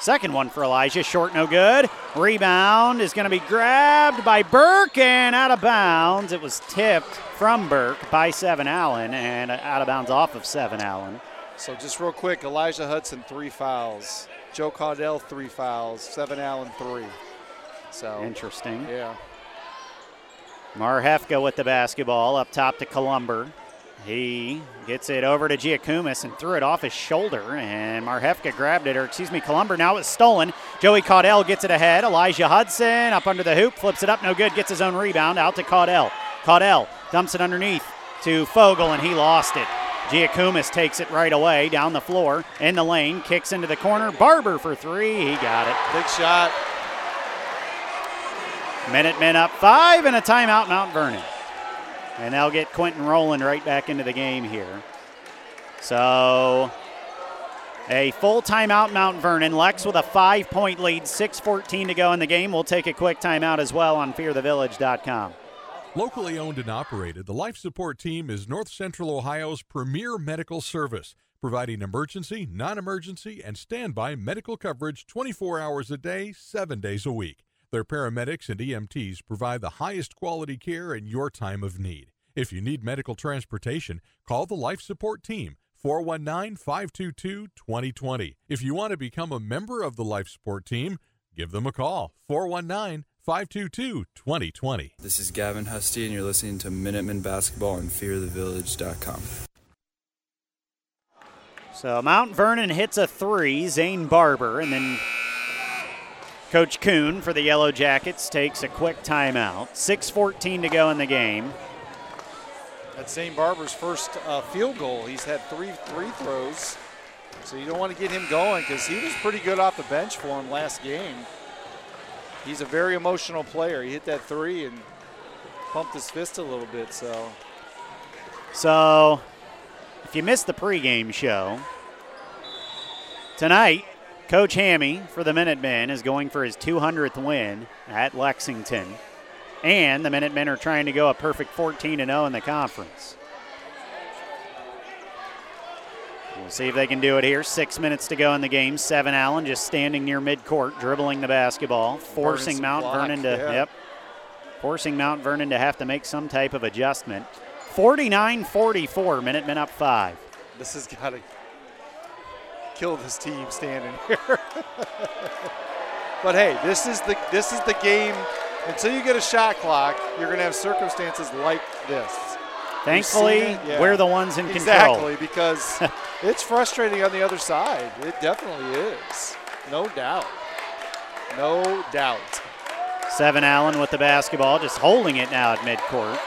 S2: Second one for Elijah, short, no good. Rebound is going to be grabbed by Burke and out of bounds. It was tipped from Burke by Seven Allen and out of bounds off of Seven Allen.
S7: So just real quick, Elijah Hudson three fouls, Joe Caudell three fouls, Seven Allen three. So
S2: interesting.
S7: Yeah.
S2: Marhefka with the basketball up top to Columber. He gets it over to Giacomis and threw it off his shoulder, and Marhefka grabbed it, or excuse me, Columber now it's stolen. Joey Caudell gets it ahead. Elijah Hudson up under the hoop, flips it up, no good, gets his own rebound out to Caudell. Caudell dumps it underneath to Fogel, and he lost it. Giacomis takes it right away down the floor in the lane, kicks into the corner. Barber for three, he got it.
S7: Big shot.
S2: Minutemen up five and a timeout, Mount Vernon. And they'll get Quentin Roland right back into the game here. So a full timeout, Mount Vernon. Lex with a five point lead, 6.14 to go in the game. We'll take a quick timeout as well on fearthevillage.com.
S3: Locally owned and operated, the Life Support Team is North Central Ohio's premier medical service, providing emergency, non emergency, and standby medical coverage 24 hours a day, 7 days a week. Their paramedics and EMTs provide the highest quality care in your time of need. If you need medical transportation, call the Life Support Team 419 522 2020. If you want to become a member of the Life Support Team, give them a call 419 522 2020.
S8: This is Gavin Husty, and you're listening to Minutemen Basketball on FearTheVillage.com.
S2: So Mount Vernon hits a three, Zane Barber, and then Coach Kuhn for the Yellow Jackets takes a quick timeout. 6.14 to go in the game.
S7: That's Zane Barber's first uh, field goal. He's had three free throws, so you don't want to get him going because he was pretty good off the bench for him last game. He's a very emotional player. He hit that three and pumped his fist a little bit. So,
S2: so if you missed the pregame show tonight, Coach Hammy for the Minutemen is going for his 200th win at Lexington. And the Minutemen are trying to go a perfect 14 0 in the conference. We'll see if they can do it here. Six minutes to go in the game. Seven Allen just standing near midcourt, dribbling the basketball, forcing Mount
S7: block,
S2: Vernon to
S7: yeah.
S2: yep, forcing Mount Vernon to have to make some type of adjustment. 49-44, Minutemen up five.
S7: this has got to kill this team standing here. but hey, this is the this is the game. Until you get a shot clock, you're going to have circumstances like this.
S2: Thankfully.
S7: Yeah.
S2: we're the ones in control.
S7: Exactly, because it's frustrating on the other side. It definitely is. No doubt. No doubt.
S2: Seven Allen with the basketball, just holding it now at midcourt.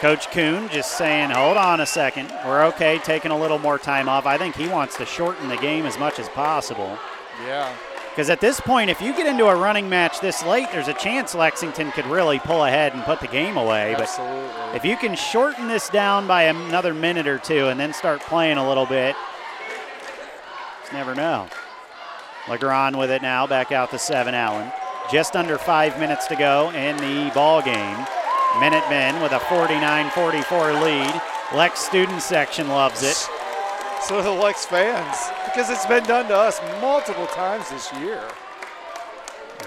S2: Coach Kuhn just saying, hold on a second. We're okay taking a little more time off. I think he wants to shorten the game as much as possible.
S7: Yeah.
S2: Because at this point, if you get into a running match this late, there's a chance Lexington could really pull ahead and put the game away.
S7: Absolutely.
S2: But if you can shorten this down by another minute or two and then start playing a little bit, just never know. Legrand with it now, back out to seven Allen. Just under five minutes to go in the ball game. Minutemen with a 49-44 lead. Lex student section loves it.
S7: So do the Lex fans, because it's been done to us multiple times this year.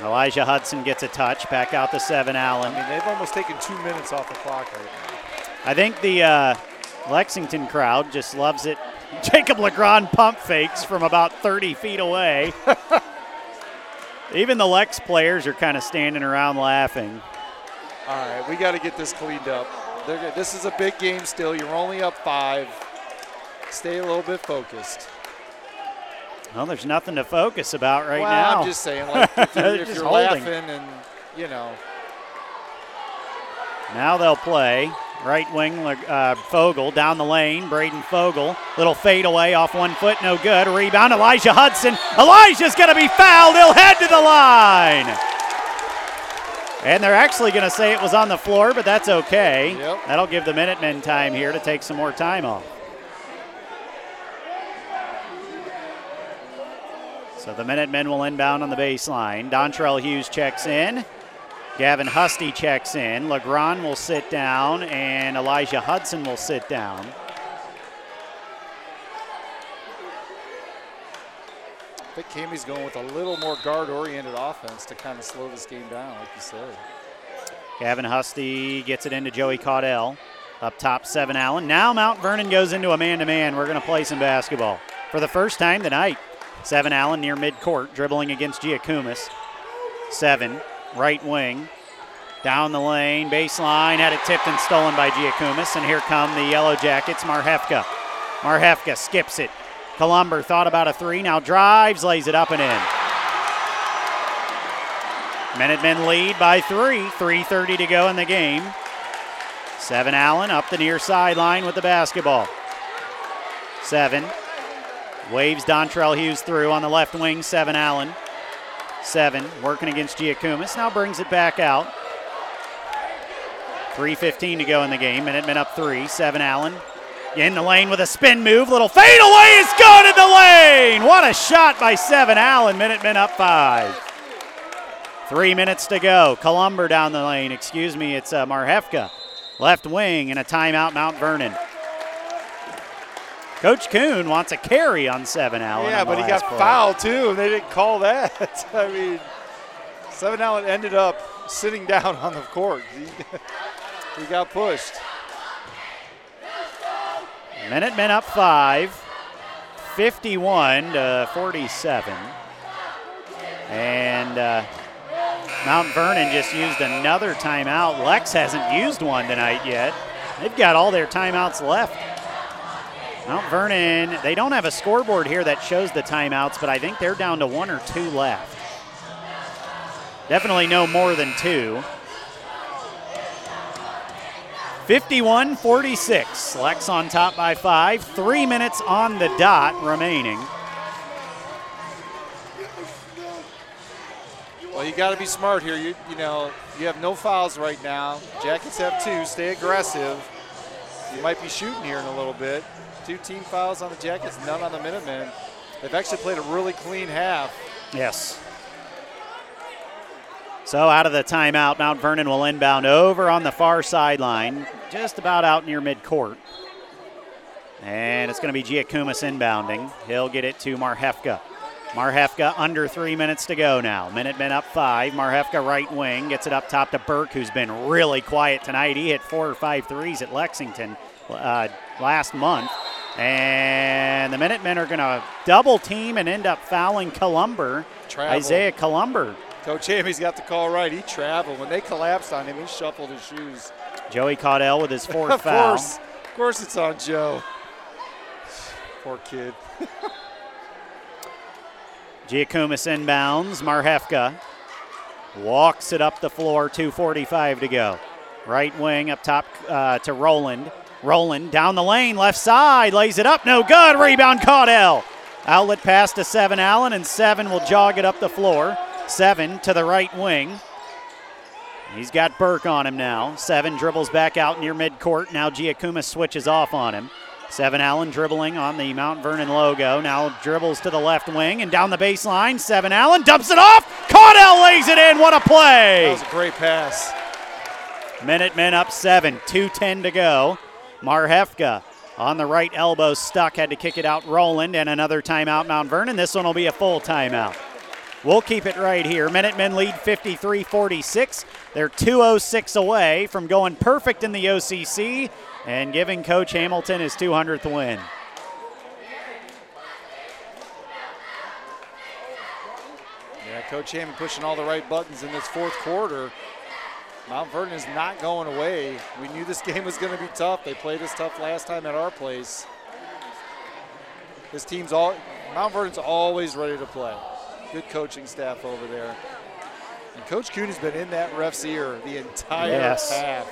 S2: Elijah Hudson gets a touch, back out to seven Allen.
S7: I mean, they've almost taken two minutes off the clock right now.
S2: I think the uh, Lexington crowd just loves it. Jacob Legrand pump fakes from about 30 feet away. Even the Lex players are kind of standing around laughing.
S7: All right, we got to get this cleaned up. This is a big game still. You're only up five. Stay a little bit focused.
S2: Well, there's nothing to focus about right
S7: well,
S2: now.
S7: I'm just saying, like, if you're, if you're laughing and, you know,
S2: Now they'll play. Right wing, uh, Fogel down the lane. Braden Fogel. Little fade away off one foot, no good. Rebound, Elijah Hudson. Elijah's going to be fouled. He'll head to the line. And they're actually going to say it was on the floor, but that's okay.
S7: Yep.
S2: That'll give the Minutemen time here to take some more time off. So the Minutemen will inbound on the baseline. Dontrell Hughes checks in. Gavin Husty checks in. Legrand will sit down, and Elijah Hudson will sit down.
S7: Think Camey's going with a little more guard-oriented offense to kind of slow this game down, like you said.
S2: Gavin Husty gets it into Joey Caudell. Up top, Seven Allen. Now Mount Vernon goes into a man to man. We're going to play some basketball for the first time tonight. Seven Allen near midcourt, dribbling against Giacomis. Seven, right wing. Down the lane, baseline, had it tipped and stolen by Giacomis. And here come the Yellow Jackets, Marhefka. Marhefka skips it. Columber thought about a three, now drives, lays it up and in. Minutemen lead by three. 3.30 to go in the game. Seven Allen up the near sideline with the basketball. Seven. Waves Dontrell Hughes through on the left wing. Seven Allen. Seven working against Giacomis. Now brings it back out. 3.15 to go in the game. Minutemen up three. Seven Allen. In the lane with a spin move. Little fade away is good in the lane. What a shot by Seven Allen. Minutemen up five. Three minutes to go. Columber down the lane. Excuse me, it's uh, Marhefka. Left wing and a timeout, Mount Vernon. Coach Kuhn wants a carry on Seven Allen.
S7: yeah, but he got
S2: play.
S7: fouled too, and they didn't call that. I mean, Seven Allen ended up sitting down on the court. He, he got pushed.
S2: Minutemen up five, 51 to 47. And uh, Mount Vernon just used another timeout. Lex hasn't used one tonight yet. They've got all their timeouts left. Mount Vernon, they don't have a scoreboard here that shows the timeouts, but I think they're down to one or two left. Definitely no more than two. 51 46. Lex on top by five. Three minutes on the dot remaining.
S7: Well, you got to be smart here. You, you know, you have no fouls right now. Jackets have two. Stay aggressive. You might be shooting here in a little bit. Two team fouls on the Jackets, none on the Minutemen. They've actually played a really clean half.
S2: Yes. So out of the timeout, Mount Vernon will inbound over on the far sideline, just about out near midcourt. And it's going to be Giacomis inbounding. He'll get it to Marhefka. Marhefka under three minutes to go now. Minutemen up five. Marhefka right wing gets it up top to Burke, who's been really quiet tonight. He hit four or five threes at Lexington uh, last month. And the Minutemen are going to double team and end up fouling Columber.
S7: Travel.
S2: Isaiah Columber.
S7: Coach Hammy's got the call right. He traveled. When they collapsed on him, he shuffled his shoes.
S2: Joey Caudell with his fourth
S7: of
S2: foul.
S7: course. Of course it's on Joe. Poor kid.
S2: Giacomis inbounds. Marhefka. walks it up the floor, 2.45 to go. Right wing up top uh, to Roland. Roland down the lane, left side, lays it up, no good. Rebound, Caudell. Outlet pass to Seven Allen, and Seven will jog it up the floor. Seven to the right wing. He's got Burke on him now. Seven dribbles back out near midcourt. Now Giacomis switches off on him. Seven Allen dribbling on the Mount Vernon logo. Now dribbles to the left wing and down the baseline. Seven Allen dumps it off. Caudell lays it in. What a play!
S7: That was a great pass.
S2: Minutemen up seven. 2.10 to go. Marhefka on the right elbow stuck. Had to kick it out Roland and another timeout Mount Vernon. This one will be a full timeout. We'll keep it right here. Minutemen lead 53 46. They're 206 away from going perfect in the OCC and giving Coach Hamilton his 200th win.
S7: Yeah, Coach Hammond pushing all the right buttons in this fourth quarter. Mount Vernon is not going away. We knew this game was going to be tough. They played us tough last time at our place. This team's all Mount Vernon's always ready to play. Good coaching staff over there. Coach Kuhn has been in that ref's ear the entire
S2: Yes.
S7: half.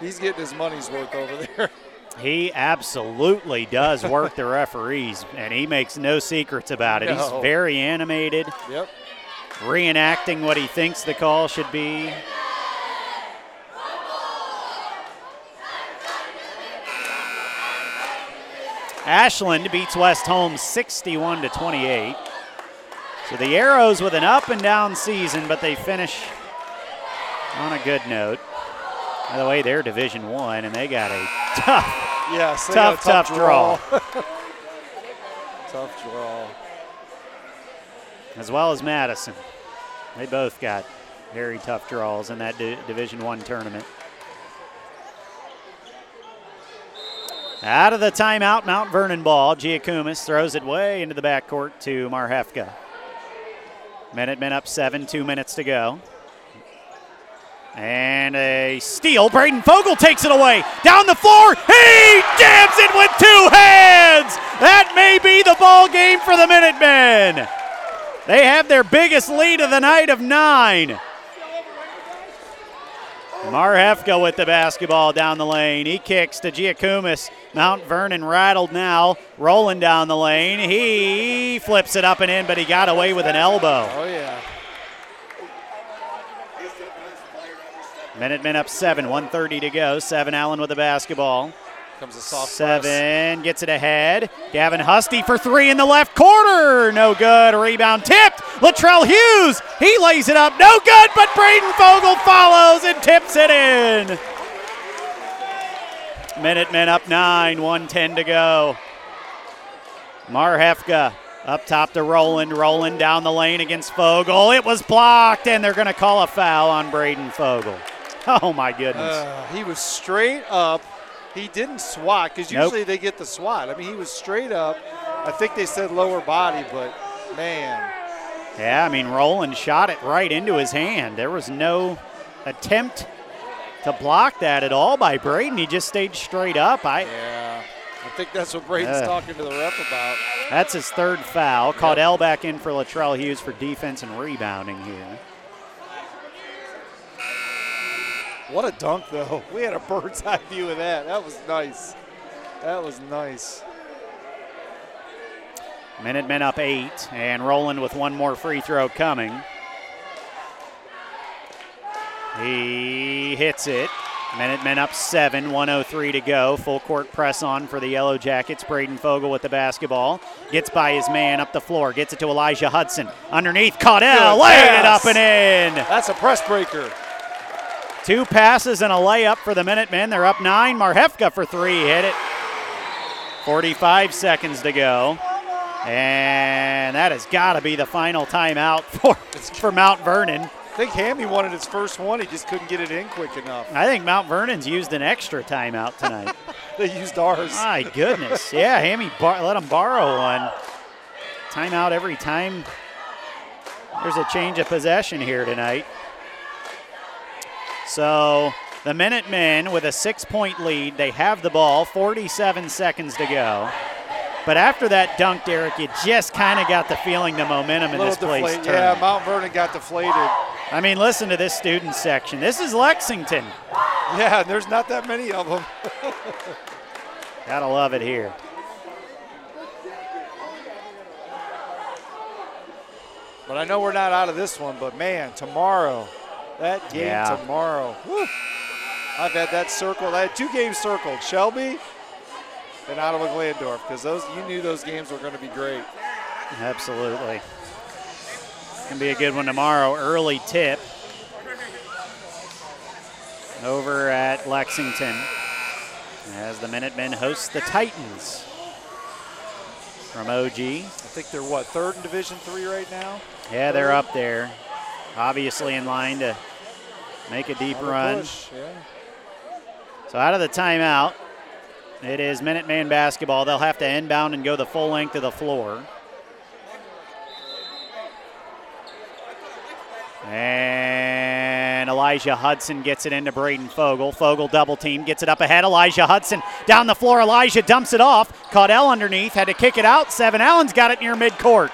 S7: He's getting his money's worth over there.
S2: He absolutely does work the referees, and he makes no secrets about it.
S7: No.
S2: He's very animated,
S7: Yep.
S2: reenacting what he thinks the call should be. Ashland beats West Holmes 61 to 28. So the Arrows with an up and down season, but they finish on a good note. By the way, they're Division One, and they got a tough
S7: Yes.
S2: Tough,
S7: a
S2: tough draw.
S7: tough draw.
S2: as well as Madison. They both got very tough draws in that di- Division One tournament. Out of the timeout, Mount Vernon ball. Giacomis throws it way into the backcourt to Marhefka. Minutemen up seven, two minutes to go. And a steal. Braden Fogel takes it away. Down the floor. He jams it with two hands. That may be the ball game for the Minutemen. They have their biggest lead of the night of nine. Marhefka with the basketball down the lane. He kicks to Giacomis. Mount Vernon rattled now, Roland down the lane. He flips it up and in, but he got away with an elbow.
S7: Oh yeah.
S2: Minutemen up seven, 130 to go. Seven Allen with the basketball.
S7: Comes a soft press.
S2: Seven gets it ahead. Gavin Husty for three in the left corner. No good. Rebound tipped. Latrell Hughes. He lays it up. No good, but Braden Fogel follows and tips it in. Minutemen up nine, 110 to go. Marhefka up top to Roland. Roland down the lane against Fogel. It was blocked, and they're going to call a foul on Braden Fogel. Oh, my goodness.
S7: Uh, he was straight up. He didn't swat because
S2: Nope.
S7: usually they get the swat. I mean, he was straight up. I think they said lower body, but man,
S2: Yeah, I mean, Roland shot it right into his hand. There was no attempt to block that at all by Braden. He just stayed straight up. I
S7: yeah, I think that's what Braden's
S2: Ugh.
S7: talking to the ref about.
S2: That's his third foul. Caudell back in for Latrell Hughes for defense and rebounding here.
S7: What a dunk, though. We had a bird's eye view of that. That was nice. That was nice.
S2: Minutemen up eight, and Roland with one more free throw coming. He hits it. Minutemen up seven, 103 to go. Full court press on for the Yellow Jackets. Braden Fogel with the basketball. Gets by his man up the floor. Gets it to Elijah Hudson. Underneath, Caudell.
S7: Good
S2: Laid it up and in.
S7: That's a press breaker.
S2: Two passes and a layup for the Minutemen. They're up nine. Marhefka for three. Hit it. 45 seconds to go. And that has got to be the final timeout for, for Mount Vernon.
S7: I think Hammy wanted his first one. He just couldn't get it in quick enough.
S2: I think Mount Vernon's used an extra timeout tonight.
S7: They used ours.
S2: My goodness. Yeah, Hammy bar- let him borrow one. Timeout every time there's a change of possession here tonight. So the Minutemen with a six point lead. They have the ball, 47 seconds to go. But after that dunk, Derek, you just kind of got the feeling the momentum in this place
S7: deflate.
S2: turned.
S7: Yeah, Mount Vernon got deflated.
S2: I mean, listen to this student section. This is Lexington.
S7: Yeah, there's not that many of them.
S2: Gotta love it here.
S7: But I know we're not out of this one, but man, tomorrow, that game
S2: Yeah.
S7: tomorrow. whew. I've had that circled. I had two games circled Shelby and Ottawa Glandorf because those you knew those games were going to be great.
S2: Absolutely. Gonna be a good one tomorrow. Early tip over at Lexington as the Minutemen host the Titans from OG.
S7: I think they're what third in Division Three right now.
S2: Yeah, they're up there. Obviously in line to make a deep
S7: On the
S2: run.
S7: push, Yeah.
S2: So out of the timeout, it is Minuteman basketball. They'll have to inbound and go the full length of the floor. And Elijah Hudson gets it into Braden Fogel. Fogel double team, gets it up ahead. Elijah Hudson down the floor. Elijah dumps it off. Caudell underneath, had to kick it out. Seven Allen's got it near midcourt.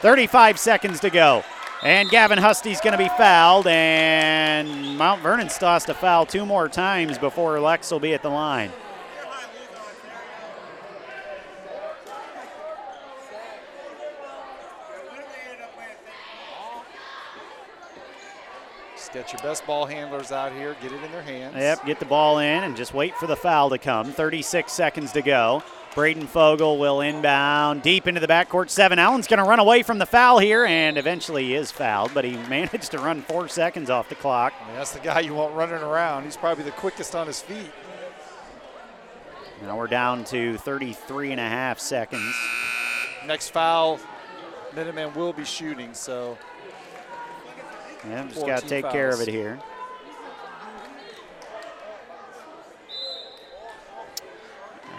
S2: 35 seconds to go. And Gavin Husty's going to be fouled, and Mount Vernon still has to foul two more times before Lex will be at the line.
S7: Just get your best ball handlers out here. Get it in their hands.
S2: Yep, get the ball in and just wait for the foul to come. 36 seconds to go. Braden Fogel will inbound deep into the backcourt. Seven Allen's going to run away from the foul here, and eventually he is fouled, but he managed to run four seconds off the clock.
S7: I mean, that's the guy you want running around. He's probably the quickest on his feet.
S2: Now we're down to 33 and a half seconds.
S7: Next foul, Minutemen will be shooting. So
S2: Yeah, just got to
S7: 14
S2: take care of it here.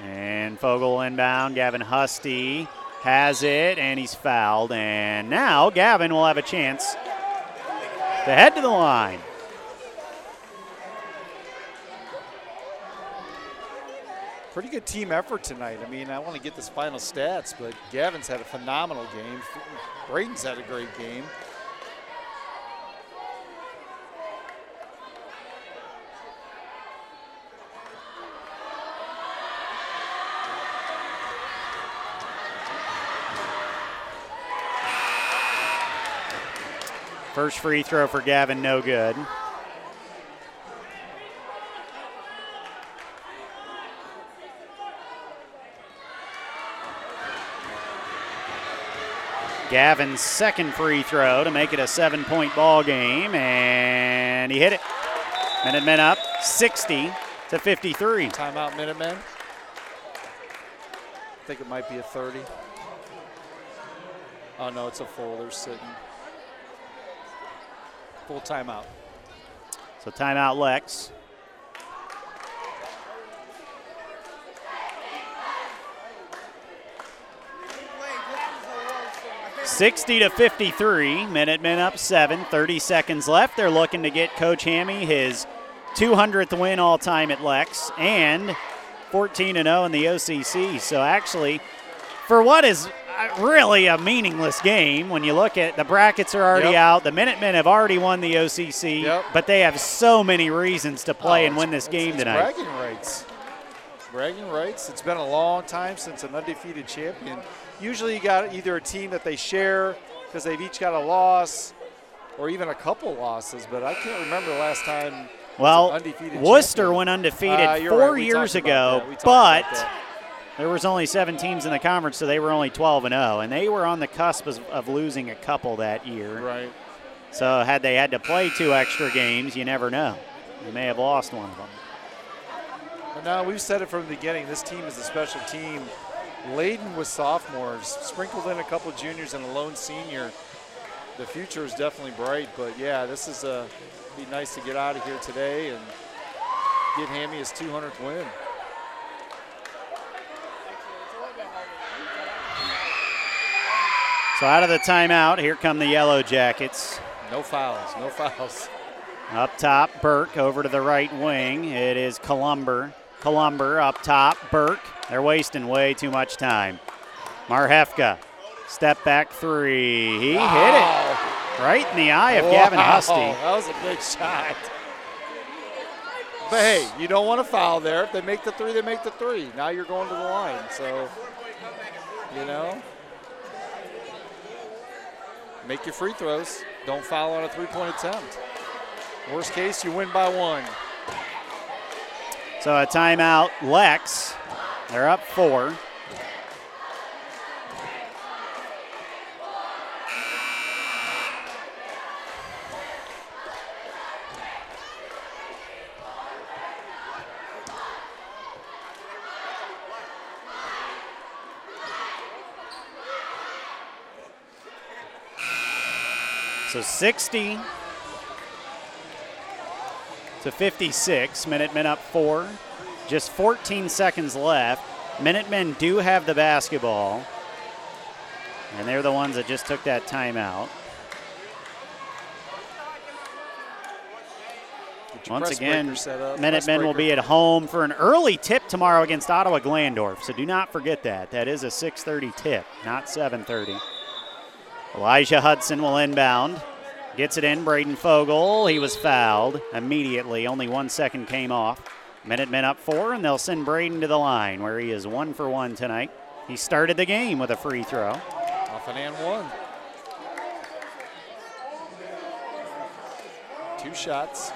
S2: And Fogel inbound. Gavin Husty has it, and he's fouled. And now Gavin will have a chance to head to the line.
S7: pretty good team effort tonight. I mean, I want to get this final stats, but Gavin's had a phenomenal game. Braden's had a great game.
S2: First free throw for Gavin, no good. Gavin's second free throw to make it a seven point ball game, and he hit it. Minutemen up 60 to 53.
S7: Timeout, Minutemen. I think it might be a 30. Oh, no, it's a full. They're sitting. Full timeout.
S2: So timeout Lex. Sixty to fifty-three. Minutemen up seven. Thirty seconds left. They're looking to get Coach Hammy his 200th win all time at Lex and 14 and 0 in the OCC. So actually, for what is really a meaningless game, when you look at the brackets are already
S7: Yep.
S2: out, the Minutemen have already won the OCC,
S7: Yep.
S2: but they have so many reasons to play
S7: Oh,
S2: and win this
S7: it's-
S2: game
S7: it's
S2: tonight.
S7: Bragging rights. Bragging rights. It's been a long time since an undefeated champion. Usually, you got either a team that they share because they've each got a loss, or even a couple losses. But I can't remember the last time. it was an
S2: Well, Wooster
S7: champion.
S2: went undefeated
S7: Uh,
S2: four
S7: right.
S2: Years ago,
S7: that. We talked
S2: but. There was only seven teams in the conference, so they were only 12 and 0, and they were on the cusp of, of losing a couple that year.
S7: right.
S2: So had they had to play two extra games, you never know. You may have lost one of them.
S7: But now we've said it from the beginning. This team is a special team, laden with sophomores, sprinkled in a couple juniors and a lone senior. The future is definitely bright. But yeah, this is a be nice to get out of here today and get Hammy his 200th win.
S2: So out of the timeout, here come the Yellow Jackets.
S7: No fouls. No fouls.
S2: Up top, Burke over to the right wing. It is Columber. Columber up top, Burke. They're wasting way too much time. Marhefka, step back three. He hit it. Right in the eye of Gavin
S7: Wow,
S2: Husty.
S7: That was a big shot. But hey, you don't want to foul there. If they make the three, they make the three. Now you're going to the line. So, you know, make your free throws. Don't foul on a three point attempt. Worst case, you win by one.
S2: So a timeout, Lex. They're up four. So 60 to 56. Minutemen up four. Just 14 seconds left. Minutemen do have the basketball. And they're the ones that just took that timeout. Once again,
S7: breaker set up. Press
S2: Minutemen will be at home for an early tip tomorrow against Ottawa Glandorf. So do not forget that. That is a 6:30 tip, not 7:30. Elijah Hudson will inbound. Gets it in. Braden Fogel. He was fouled immediately. Only one second came off. Minutemen up four, and they'll send Braden to the line where he is one for one tonight. He started the game with a free throw.
S7: Off an and one. Two shots.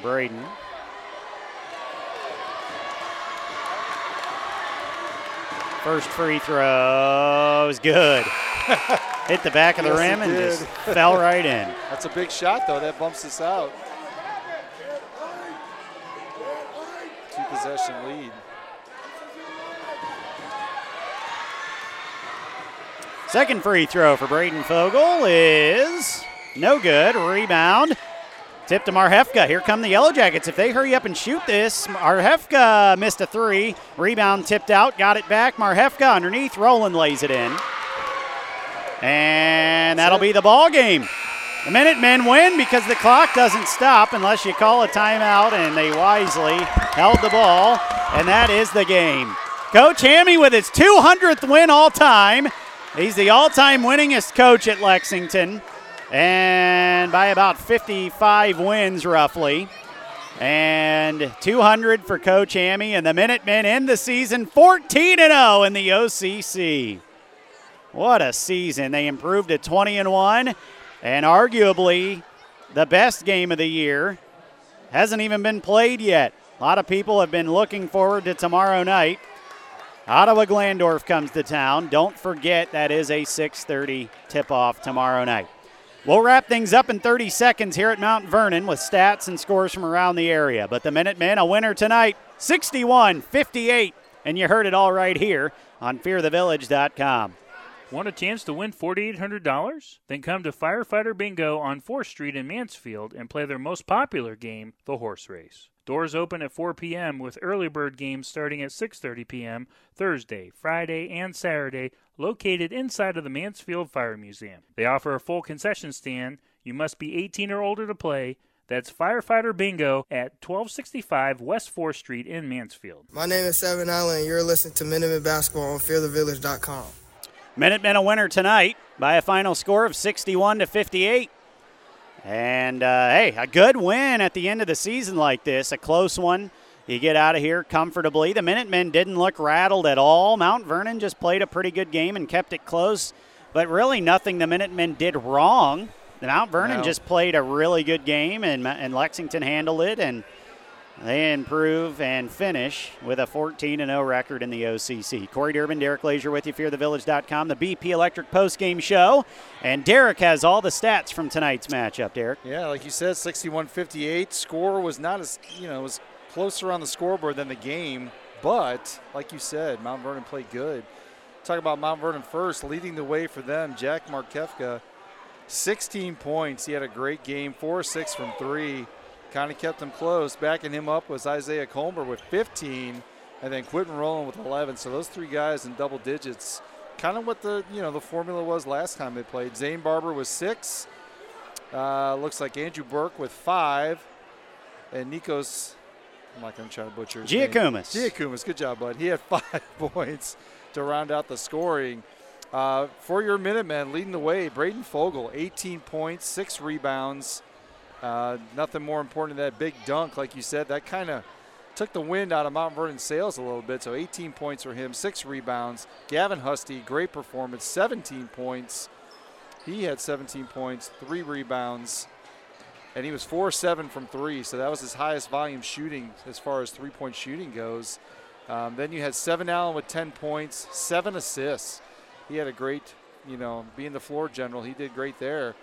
S2: Braden. First free throw is good. Hit the back of the
S7: Yes,
S2: rim and just fell right in.
S7: That's a big shot, though. That bumps us out. Two possession lead.
S2: Second free throw for Braden Fogel is no good. Rebound. Tip to Marhefka. Here come the Yellow Jackets. If they hurry up and shoot this, Marhefka missed a three. Rebound tipped out. Got it back. Marhefka underneath. Roland lays it in. And that'll be the ball game. The Minutemen win because the clock doesn't stop unless you call a timeout, and they wisely held the ball, and that is the game. Coach Hammy with his 200th win all time. He's the all time winningest coach at Lexington, and by about 55 wins roughly. And 200 for Coach Hammy, and the Minutemen end the season 14 0 in the OCC. What a season. They improved to 20 and 1 and arguably the best game of the year hasn't even been played yet. A lot of people have been looking forward to tomorrow night. Ottawa Glandorf comes to town. Don't forget that is a 6:30 tip-off tomorrow night. We'll wrap things up in 30 seconds here at Mount Vernon with stats and scores from around the area. But the Minutemen, a winner tonight, 61 58. And you heard it all right here on fearthevillage.com.
S4: Want a chance to win $4,800? Then come to Firefighter Bingo on 4th Street in Mansfield and play their most popular game, the horse race. Doors open at 4 p.m. with early bird games starting at 6:30 p.m. Thursday, Friday, and Saturday, located inside of the Mansfield Fire Museum. They offer a full concession stand. You must be 18 or older to play. That's Firefighter Bingo at 1265 West 4th Street in Mansfield.
S10: My name is Seven Allen, and you're listening to Minutemen Basketball on FearTheVillage.com.
S2: Minutemen a winner tonight by a final score of 61 to 58. And uh, hey, a good win at the end of the season like this, a close one. You get out of here comfortably. The Minutemen didn't look rattled at all. Mount Vernon just played a pretty good game and kept it close, but really nothing the Minutemen did wrong. The Mount Vernon
S7: No.
S2: just played a really good game, and, and Lexington handled it, and they improve and finish with a 14 0 record in the OCC. Corey Durbin, Derek Lazier with you, fearthevillage.com, the BP Electric postgame show. And Derek has all the stats from tonight's matchup, Derek.
S7: Yeah, like you said, 61-58. Score was not as you know, was closer on the scoreboard than the game, but like you said, Mount Vernon played good. Talk about Mount Vernon first, leading the way for them. Jack Marhefka, 16 points. He had a great game, four six from three. Kind of kept them close. Backing him up was Isaiah Colmer with 15, and then Quentin Roland with 11. So those three guys in double digits. Kind of what the you know the formula was last time they played. Zane Barber was six. Uh, looks like Andrew Burke with five, and Nikos I'm not going to try to butcher his name. Giacomis, good job, bud. He had five points to round out the scoring. Uh, for your Minutemen, leading the way, Braden Fogel, 18 points, six rebounds. Uh, nothing more important than that big dunk, like you said. That kind of took the wind out of Mount Vernon's sails a little bit. So 18 points for him, six rebounds. Gavin Husty, great performance, 17 points. He had 17 points, three rebounds, and he was 4 7 from three. So that was his highest volume shooting as far as three point shooting goes. Um, then you had Seven Allen with 10 points, seven assists. He had a great, you know, being the floor general, he did great there.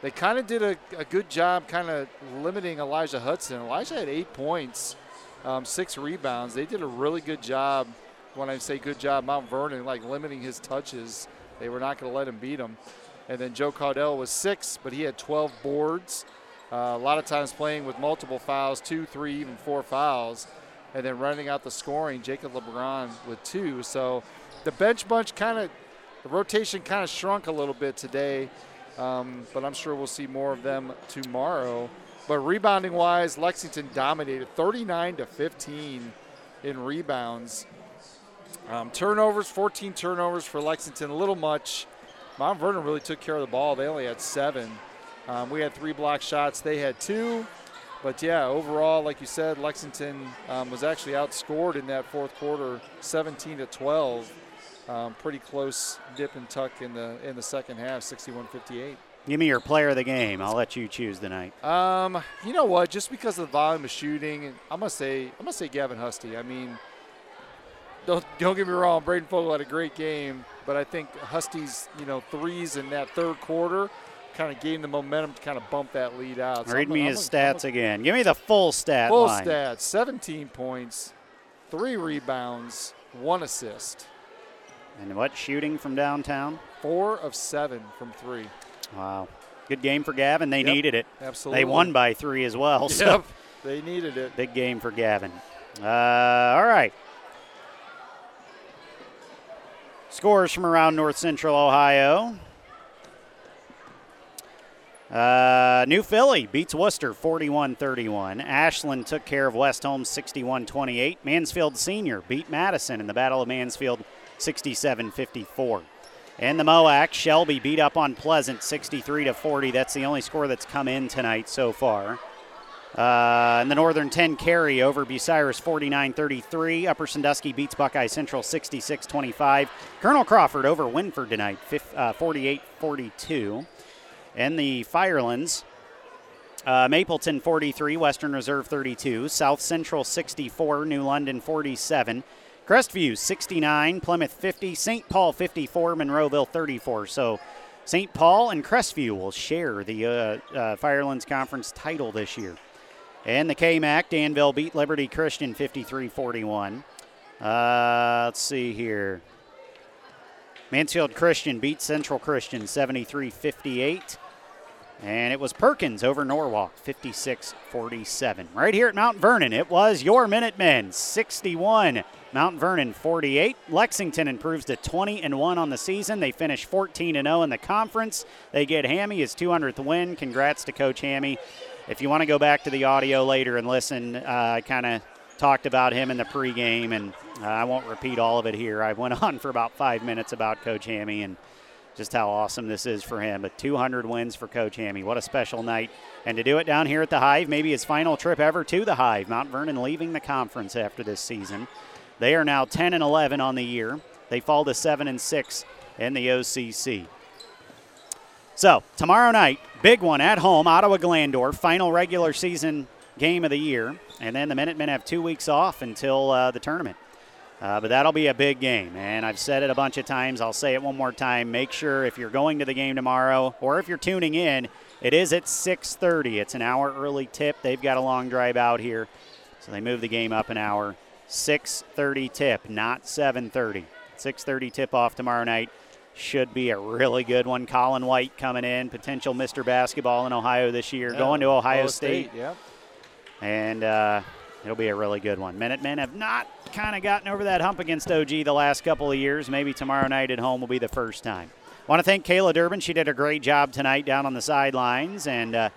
S7: They kind of did a, a, good job kind of limiting Elijah Hudson. Elijah had eight points, um, six rebounds. They did a really good job. When I say good job, Mount Vernon, like limiting his touches. They were not going to let him beat him. And then Joe Caudell was six, but he had 12 boards. Uh, a lot of times playing with multiple fouls, two, three, even four fouls. And then running out the scoring, Jacob LeBron with two. So the bench bunch kind of, the rotation kind of shrunk a little bit today. Um, but I'm sure we'll see more of them tomorrow. But rebounding wise, Lexington dominated 39 to 15 in rebounds. Um, turnovers, 14 turnovers for Lexington, a little much. Mount Vernon really took care of the ball. They only had seven. Um, we had three block shots. They had two. But yeah, overall, like you said, Lexington um, was actually outscored in that fourth quarter, 17 to 12. Um, pretty close dip and tuck in the in the second half, 61-58.
S2: Give me your player of the game. I'll let you choose tonight.
S7: Um, you know what? Just because of the volume of shooting, I'm gonna say I'm gonna say Gavin Husty. I mean, don't don't get me wrong, Braden Fogel had a great game, but I think Husty's you know threes in that third quarter kind of gained the momentum to kind of bump that lead out.
S2: So Read I'm, me I'm, his I'm, stats again. Give me the full stat
S7: full
S2: line.
S7: stats: 17 points, three rebounds, one assist.
S2: And what shooting from downtown?
S7: Four of seven from three.
S2: Wow. Good game for Gavin. They
S7: yep,
S2: needed it.
S7: Absolutely.
S2: They won by three as well. So
S7: yep. They needed it.
S2: Big game for Gavin. Uh, all right. Scores from around North Central Ohio. Uh, New Philly beats Wooster 41 31. Ashland took care of West Holmes 61 28. Mansfield Senior beat Madison in the Battle of Mansfield 67 54. And the MOAC, Shelby beat up on Pleasant 63 to 40. That's the only score that's come in tonight so far. Uh, and the Northern 10 Carey over Bucyrus 49 33. Upper Sandusky beats Buckeye Central 66 25. Colonel Crawford over Wynford tonight uh, 48 42. And the Firelands, uh, Mapleton 43, Western Reserve 32, South Central 64, New London 47, Crestview 69, Plymouth 50, St. Paul 54, Monroeville 34. So St. Paul and Crestview will share the uh, uh, Firelands Conference title this year. And the KMAC, Danville beat Liberty Christian 53 41. Uh, let's see here. Mansfield Christian beat Central Christian 73 58. And it was Perkins over Norwalk, 56 47. Right here at Mount Vernon, it was your Minutemen, 61. Mount Vernon 48. Lexington improves to 20 and 1 on the season. They finish 14 and 0 in the conference. They get Hammy his 200th win. Congrats to Coach Hammy. If you want to go back to the audio later and listen, uh, I kind of talked about him in the pregame, and uh, I won't repeat all of it here. I went on for about five minutes about Coach Hammy and just how awesome this is for him. But 200 wins for Coach Hammy. What a special night. And to do it down here at the Hive, maybe his final trip ever to the Hive. Mount Vernon leaving the conference after this season. They are now 10 and 11 on the year. They fall to 7 and 6 in the OCC. So, tomorrow night, big one at home, Ottawa Glandorf, final regular season game of the year. And then the Minutemen have two weeks off until uh, the tournament. Uh, but that'll be a big game. And I've said it a bunch of times. I'll say it one more time. Make sure if you're going to the game tomorrow or if you're tuning in, it is at 6:30. It's an hour early tip. They've got a long drive out here. So they move the game up an hour. 6:30 tip, not 7:30. 6:30 tip off tomorrow night. Should be a really good one. Colin White coming in, potential Mr. Basketball in Ohio this year,
S7: yeah,
S2: going to Ohio,
S7: Ohio
S2: State.
S7: State. Yep.
S2: And uh, it'll be a really good one. Minutemen have not kind of gotten over that hump against OG the last couple of years. Maybe tomorrow night at home will be the first time. Want to thank Kayla Durbin. She did a great job tonight down on the sidelines, and uh,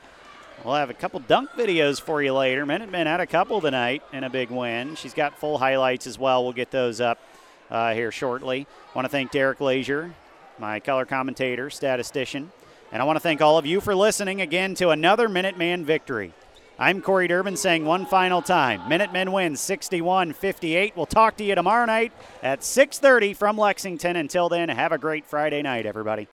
S2: We'll have a couple dunk videos for you later. Minutemen had a couple tonight in a big win. She's got full highlights as well. We'll get those up uh, here shortly. I want to thank Derek Lazier, my color commentator, statistician. And I want to thank all of you for listening again to another Minuteman victory. I'm Corey Durbin saying one final time. Minutemen win 61-58. We'll talk to you tomorrow night at 6:30 from Lexington. Until then, have a great Friday night, everybody.